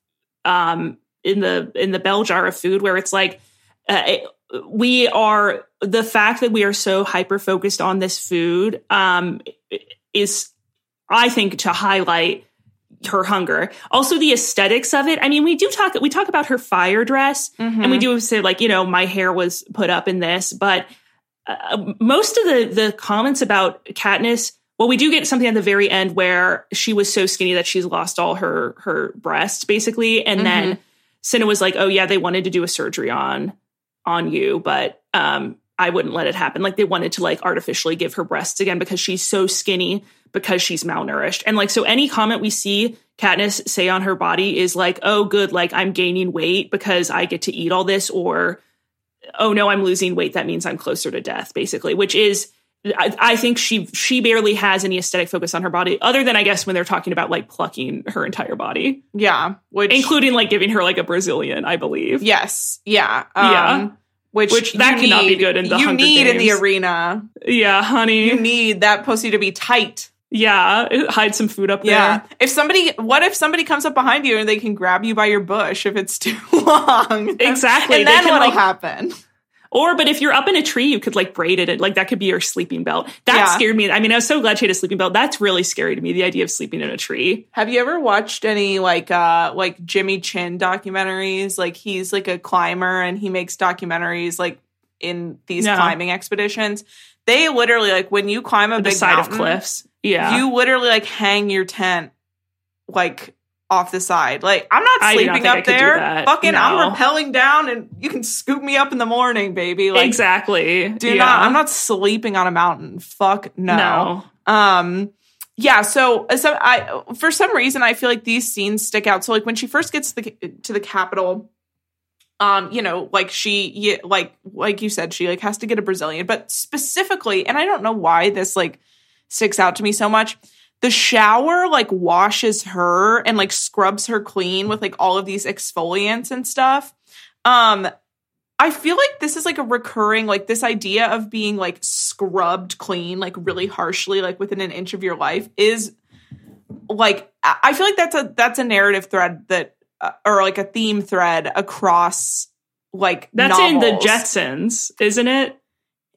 um, in the in the bell jar of food, where it's like uh, it, we are the fact that we are so hyper focused on this food um, is, I think, to highlight her hunger. Also, the aesthetics of it. I mean, we do talk we talk about her fire dress, and we do say like you know my hair was put up in this, but uh, most of the the comments about Katniss. Well, we do get something at the very end where she was so skinny that she's lost all her her breasts, basically, and then Cinna was like, "Oh yeah, they wanted to do a surgery on on you, but um, I wouldn't let it happen. Like they wanted to like artificially give her breasts again because she's so skinny because she's malnourished. And like so any comment we see Katniss say on her body is like, "Oh good, like I'm gaining weight because I get to eat all this," or "Oh no, I'm losing weight. That means I'm closer to death." Basically, which is. I, I think she she barely has any aesthetic focus on her body, other than I guess when they're talking about like plucking her entire body, Yeah, which including like giving her like a Brazilian, I believe. yes, yeah, um, Yeah. Which, Which that you cannot be good in the you Hunger need in the arena. Yeah, honey. You need that pussy to be tight. Yeah, hide some food up there. Yeah. If somebody, what if somebody comes up behind you and they can grab you by your bush if it's too long? Exactly. And then what'll like- happen? Or, but if you're up in a tree, you could like braid it. Like that could be your sleeping belt. That Yeah. scared me. I mean, I was so glad she had a sleeping belt. That's really scary to me. The idea of sleeping in a tree. Have you ever watched any like uh like Jimmy Chin documentaries? Like he's like a climber and he makes documentaries like in these No. climbing expeditions. They literally like when you climb a The big side of cliffs. Yeah. you literally like hang your tent like off the side. Like I'm not sleeping up there. Fucking No. I'm rappelling down and you can scoop me up in the morning, baby. Like exactly. do Yeah. not I'm not sleeping on a mountain. Fuck no. No. Um yeah, so uh, so I for some reason I feel like these scenes stick out. So like when she first gets to the to the Capitol um you know like she like like you said she like has to get a Brazilian, but specifically and I don't know why this like sticks out to me so much. The shower like washes her and like scrubs her clean with like all of these exfoliants and stuff. Um I feel like this is like a recurring like this idea of being like scrubbed clean like really harshly like within an inch of your life is like I feel like that's a that's a narrative thread that uh, or like a theme thread across like That's in the. Jetsons, isn't it?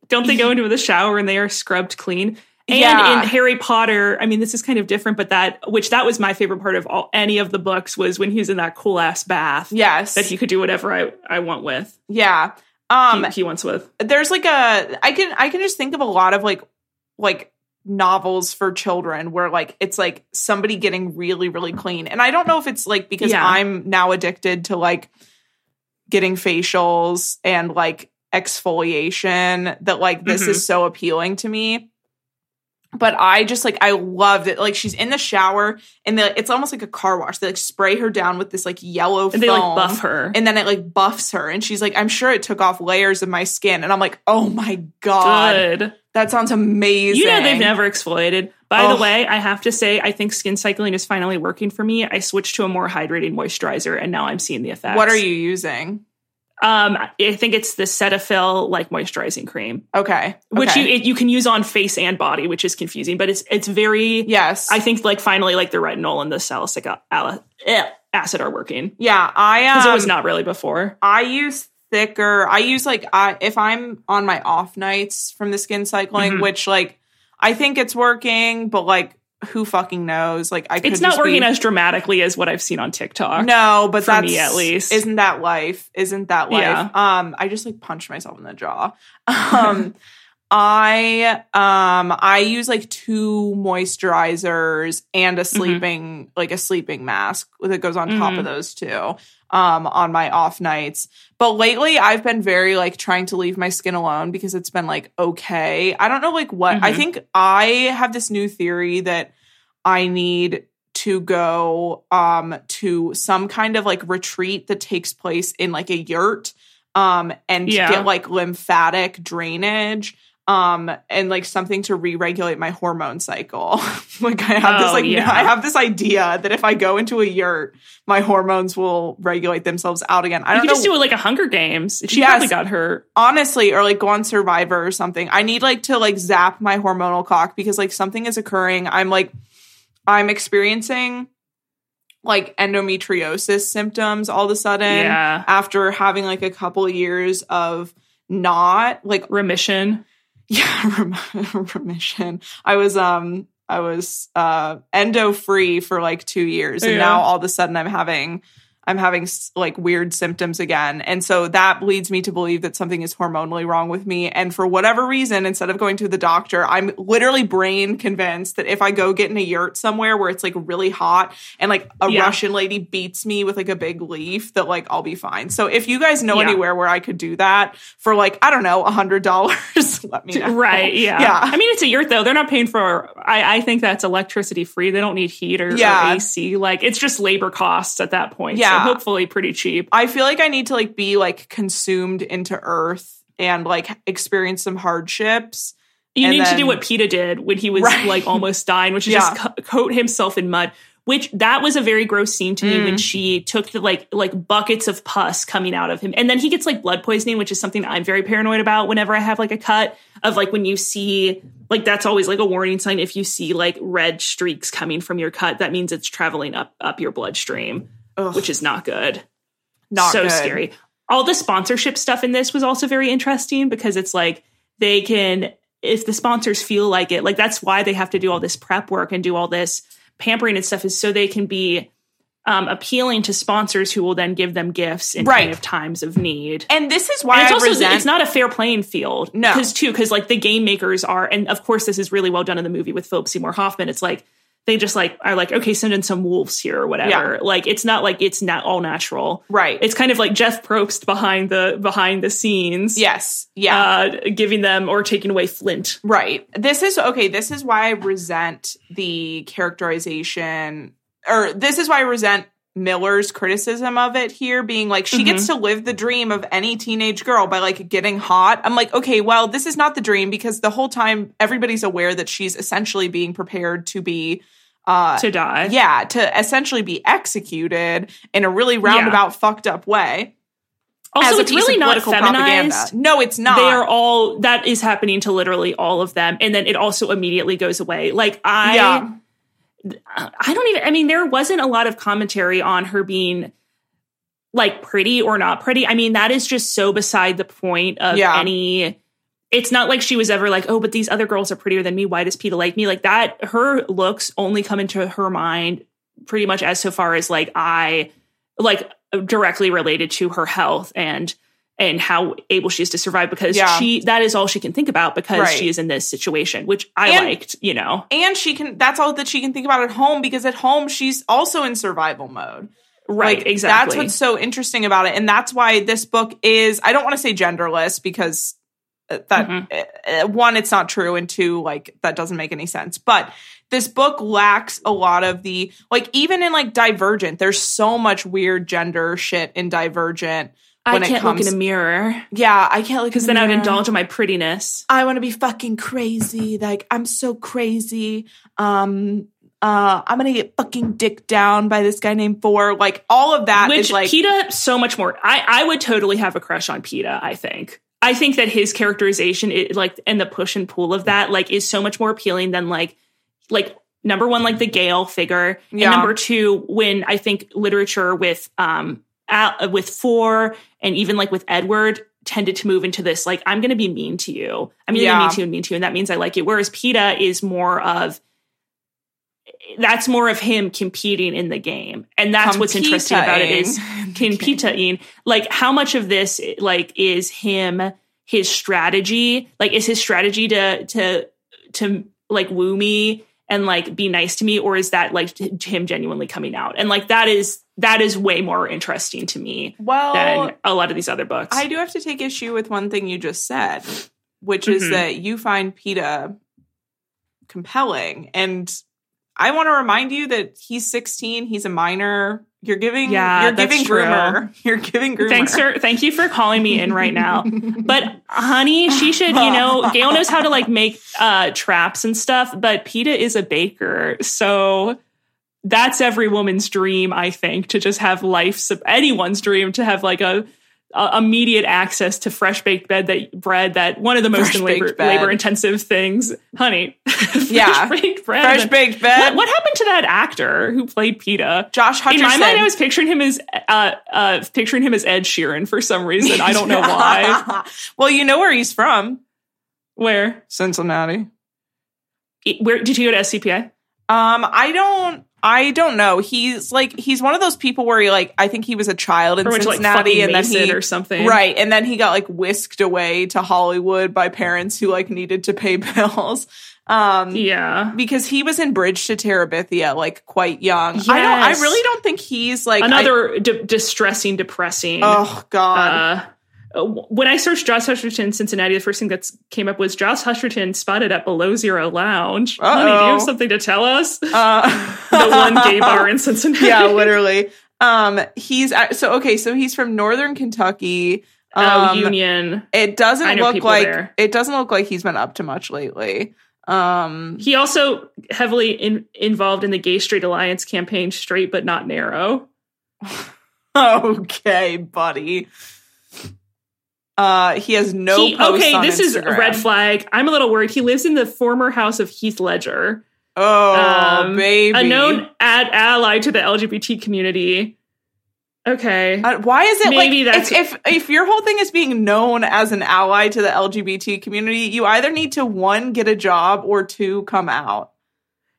Don't they go into the shower and they are scrubbed clean? And Yeah. in Harry Potter, I mean, this is kind of different, but that which that was my favorite part of all any of the books was when he was in that cool ass bath Yes. that he could do whatever I, I want with. yeah. Um he, he wants with. there's like a I can I can just think of a lot of like like novels for children where like it's like somebody getting really really clean. And I don't know if it's like because Yeah. I'm now addicted to like getting facials and like exfoliation that like this Mhm. is so appealing to me. But I just like I loved it. Like she's in the shower and the, it's almost like a car wash. They like spray her down with this like yellow And they like buff her. and then it like buffs her and she's like i'm sure it took off layers of my skin and i'm like oh my god Good. that sounds amazing You know they've never exfoliated. By Oh. the way, I have to say, I think skin cycling is finally working for me. I switched to a more hydrating moisturizer, and now I'm seeing the effects. what are you using Um, I think it's the Cetaphil like moisturizing cream, okay which okay. you it, you can use on face and body, which is confusing, but it's it's very. yes I think like finally like the retinol and the salicylic eh, acid are working yeah i because um, it was not really before. i use thicker i use like i if i'm on my off nights from the skin cycling Mhm. which like i think it's working but like who fucking knows like i It's not working be, as dramatically as what I've seen on TikTok. No, but For that's me, at least. Isn't that life? Isn't that life? Yeah. Um, I just like punched myself in the jaw. Um, I um I use like two moisturizers and Mm-hmm. a sleeping like a sleeping mask that goes on top Mhm. of those two um on my off nights. But lately I've been very like trying to leave my skin alone because it's been like okay. I don't know like what I Mhm. think I have this new theory that I need to go um to some kind of like retreat that takes place in like a yurt um and Yeah. get like lymphatic drainage um and like something to re-regulate my hormone cycle like i have this Oh, like yeah. i have this idea that if i go into a yurt my hormones will regulate themselves out again i You don't know. You could know just do it like a Hunger Games. She Yes. probably got her. honestly or like go on survivor or something i need like to like zap my hormonal clock because like something is occurring i'm like i'm experiencing like endometriosis symptoms all of a sudden Yeah. after having like a couple years of not like Remission. yeah rem- remission i was um i was uh endo free for like two years and Yeah. now all of a sudden i'm having i'm having like weird symptoms again and so that leads me to believe that something is hormonally wrong with me and for whatever reason instead of going to the doctor i'm literally brain convinced that if i go get in a yurt somewhere where it's like really hot and like a Yeah. russian lady beats me with like a big leaf that like i'll be fine so if you guys know Yeah. anywhere where i could do that for like i don't know a hundred dollars let me know Right. Yeah. yeah I mean, it's a yurt though. They're not paying for. I, I think that's electricity free. They don't need heat or, or AC. Like it's just labor costs at that point. Yeah. So hopefully pretty cheap. I feel like I need to like be like consumed into earth and like experience some hardships. You need to do what Peeta did when he was Right. like almost dying, which is just co- coat himself in mud. Which that was a very gross scene to me Mm. when she took the like like buckets of pus coming out of him, and then he gets like blood poisoning, which is something I'm very paranoid about. Whenever I have like a cut of like when you see like that's always like a warning sign. If you see like red streaks coming from your cut, that means it's traveling up up your bloodstream, Ugh, which is not good not so good. scary. All the sponsorship stuff in this was also very interesting because it's like they can, if the sponsors feel like it, like that's why they have to do all this prep work and do all this pampering and stuff, is so they can be um, appealing to sponsors who will then give them gifts in Right. kind of times of need. And this is why And it's I also resent. it's not a fair playing field. No. because too because like the game makers are, and of course this is really well done in the movie with Philip Seymour Hoffman. It's like they just like are like okay, send in some wolves here or whatever. Like it's not like it's not all natural. right. It's kind of like Jeff Probst behind the behind the scenes. yes. Yeah. Uh, giving them or taking away Flint. Right. This is okay. This is why I resent the characterization, or this is why I resent Miller's criticism of it here being like, she gets to live the dream of any teenage girl by like getting hot. I'm like, okay, well, this is not the dream because the whole time everybody's aware that she's essentially being prepared to be. Uh, to die. yeah, to essentially be executed in a really roundabout, fucked up way. Also, it's really not feminized. No, it's not. They are all that is happening to literally all of them, and then it also immediately goes away. Like I, yeah. I don't even. I mean, there wasn't a lot of commentary on her being like pretty or not pretty. I mean, that is just so beside the point of Yeah. any. It's not like she was ever like, oh, but these other girls are prettier than me. Why does Peeta like me? Like that, her looks only come into her mind pretty much as so far as like I like directly related to her health and and how able she is to survive because Yeah. she that is all she can think about because Right. she is in this situation, which I And- liked, you know. and she can that's all that she can think about at home because at home she's also in survival mode Right, Like, exactly. that's what's so interesting about it and that's why this book is i don't want to say genderless because uh, that Mhm. uh, one it's not true and two like that doesn't make any sense but this book lacks a lot of the like even in like divergent there's so much weird gender shit in divergent I can't comes look in a mirror yeah i can't look because then I would indulge in my prettiness. I want to be fucking crazy. Like I'm so crazy. Um uh I'm going to get fucking dick down by this guy named Four. Like all of that is Which like Peeta so much more. I I would totally have a crush on Peeta. I think. I think that his characterization, it, like, and the push and pull of that, like, is so much more appealing than like, like number one, like the Gale figure, Yeah. and number two, when I think literature with um Al, uh, with four and even like with Edward tended to move into this like I'm going to be mean to you. I'm either Yeah. mean to you and mean to you, and that means I like you. Whereas Peeta is more of that's more of him competing in the game, and that's what's interesting about it is competing. Like how much of this like is him his strategy? Like is his strategy to to to like woo me and like be nice to me, or is that like him genuinely coming out? And like that is that is way more interesting to me well, than a lot of these other books. I do have to take issue with one thing you just said, which is Mhm. that you find Peeta compelling and I want to remind you that he's 16, he's a minor. You're giving. Yeah, you're giving true. groomer. You're giving groomer. Thanks for thank you for calling me in right now. But honey, she should, you know, Gale knows how to like make uh traps and stuff, but Peeta is a baker. So that's every woman's dream, I think, to just have life anyone's dream to have like a, a immediate access to fresh baked bed that bread that one of the most labor, labor intensive things, honey. fresh Yeah. baked bread. fresh baked bed. What, what happened to that actor who played Peeta? Josh Hutcherson. In my mind, I was picturing him as uh, uh, picturing him as Ed Sheeran for some reason. I don't know why. well, you know where he's from. Where? Cincinnati. Where did he go to SCPI? Um, I don't. I don't know. He's like he's one of those people where he like I think he was a child in Or went to like Cincinnati fucking and then he or something. right and then he got like whisked away to Hollywood by parents who like needed to pay bills. Um, Yeah. because he was in Bridge to Terabithia like quite young. I don't. I really don't think he's like Another d- distressing, depressing. oh God. uh, when I searched Josh Hutcherson Cincinnati, the first thing that came up was Josh Hutcherson spotted at Below Zero Lounge. Honey, do you have something to tell us? the Uh, one gay bar in Cincinnati. yeah, literally. Um, he's so okay. So he's from Northern Kentucky. Oh, Um, Union. It doesn't look like there. it doesn't look like he's been up to much lately. Um, He also heavily in, involved in the Gay Straight Alliance campaign, straight but not narrow. okay, buddy. Uh, he has no. He- okay, this is a red flag. I'm a little worried. He lives in the former house of Heath Ledger, Oh, Um, baby. a known ad ally to the LGBT community. Okay. Uh, why is it Maybe like that's- if, if if your whole thing is being known as an ally to the LGBT community, you either need to one get a job or two come out.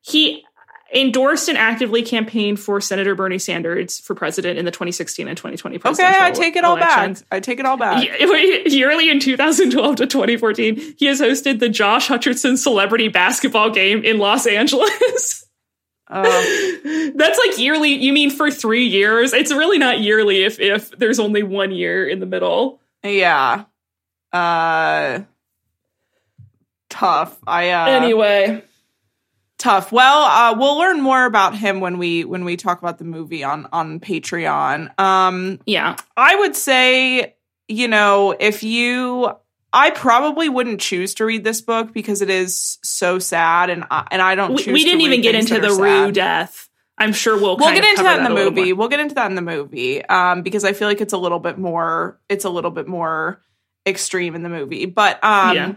He endorsed and actively campaigned for Senator Bernie Sanders for president in the 2016 and 2020 presidential Okay, I take it all elections. back. I take it all back. Yearly in 2012 to 2014, he has hosted the Josh Hutcherson Celebrity Basketball Game in Los Angeles. Uh, That's like yearly. You mean for three years? It's really not yearly if if there's only one year in the middle. yeah. Uh, tough. I uh, anyway, tough. Well, uh, we'll learn more about him when we when we talk about the movie on on Patreon. Um, yeah, I would say, you know, if you, I probably wouldn't choose to read this book because it is so sad, and I, and I don't. we, choose we didn't even get into the Rue death. I'm sure we'll We'll get into that in the movie. We'll get into that in the movie um, because I feel like it's a little bit more. It's a little bit more extreme in the movie, but um, Yeah.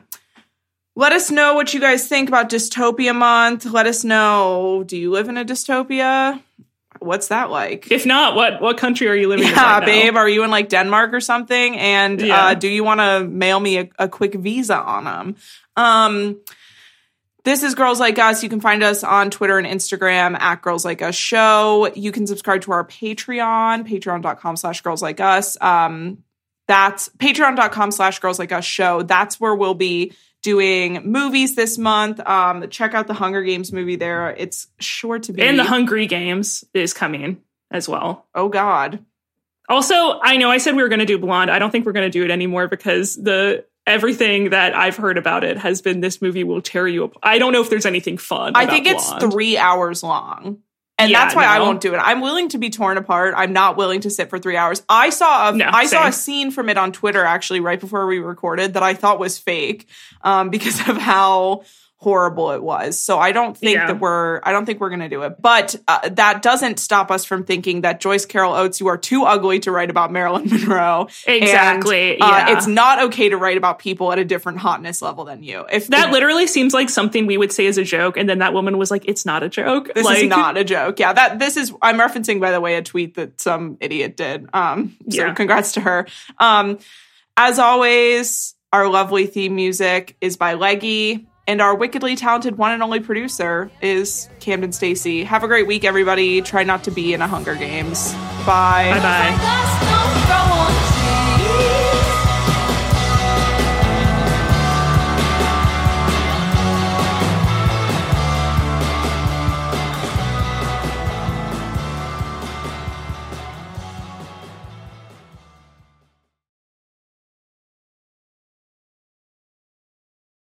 Let us know what you guys think about Dystopia Month. Let us know. Do you live in a dystopia? What's that like? If not, what what country are you living in? Yeah, right now? babe. Are you in like Denmark or something? And Yeah. uh, do you want to mail me a, a quick visa on them? Um, this is Girls Like Us. You can find us on Twitter and Instagram at Girls Like Us Show. You can subscribe to our Patreon, patreon.com slash girls like us. Um, that's patreon.com slash girls like us show. That's where we'll be doing movies this month. Um, check out the Hunger Games movie there. It's sure to be. and the Hungry Games is coming as well. oh, God. Also, I know I said we were going to do Blonde. I don't think we're going to do it anymore because the everything that I've heard about it has been this movie will tear you up. I don't know if there's anything fun. I think it's Blonde. three hours long. And Yeah, that's why I won't do it. I'm willing to be torn apart. I'm not willing to sit for three hours. I saw a, No, I saw a scene from it on Twitter actually right before we recorded that I thought was fake um, because of how horrible it was. So I don't think Yeah. that we're I don't think we're gonna do it. But uh, that doesn't stop us from thinking that Joyce Carol Oates, you are too ugly to write about Marilyn Monroe. Exactly, And, uh, yeah. It's not okay to write about people at a different hotness level than you. If That if- literally seems like something we would say as a joke, and then that woman was like, "It's not a joke. This like, is not a joke. Yeah, that this is I'm referencing by the way a tweet that some idiot did. Um so Yeah. congrats to her. Um as always, our lovely theme music is by Leggy and our wickedly talented one and only producer is Camden Stacy. Have a great week everybody. Try not to be in a Hunger Games. Bye. Bye bye. Like us, no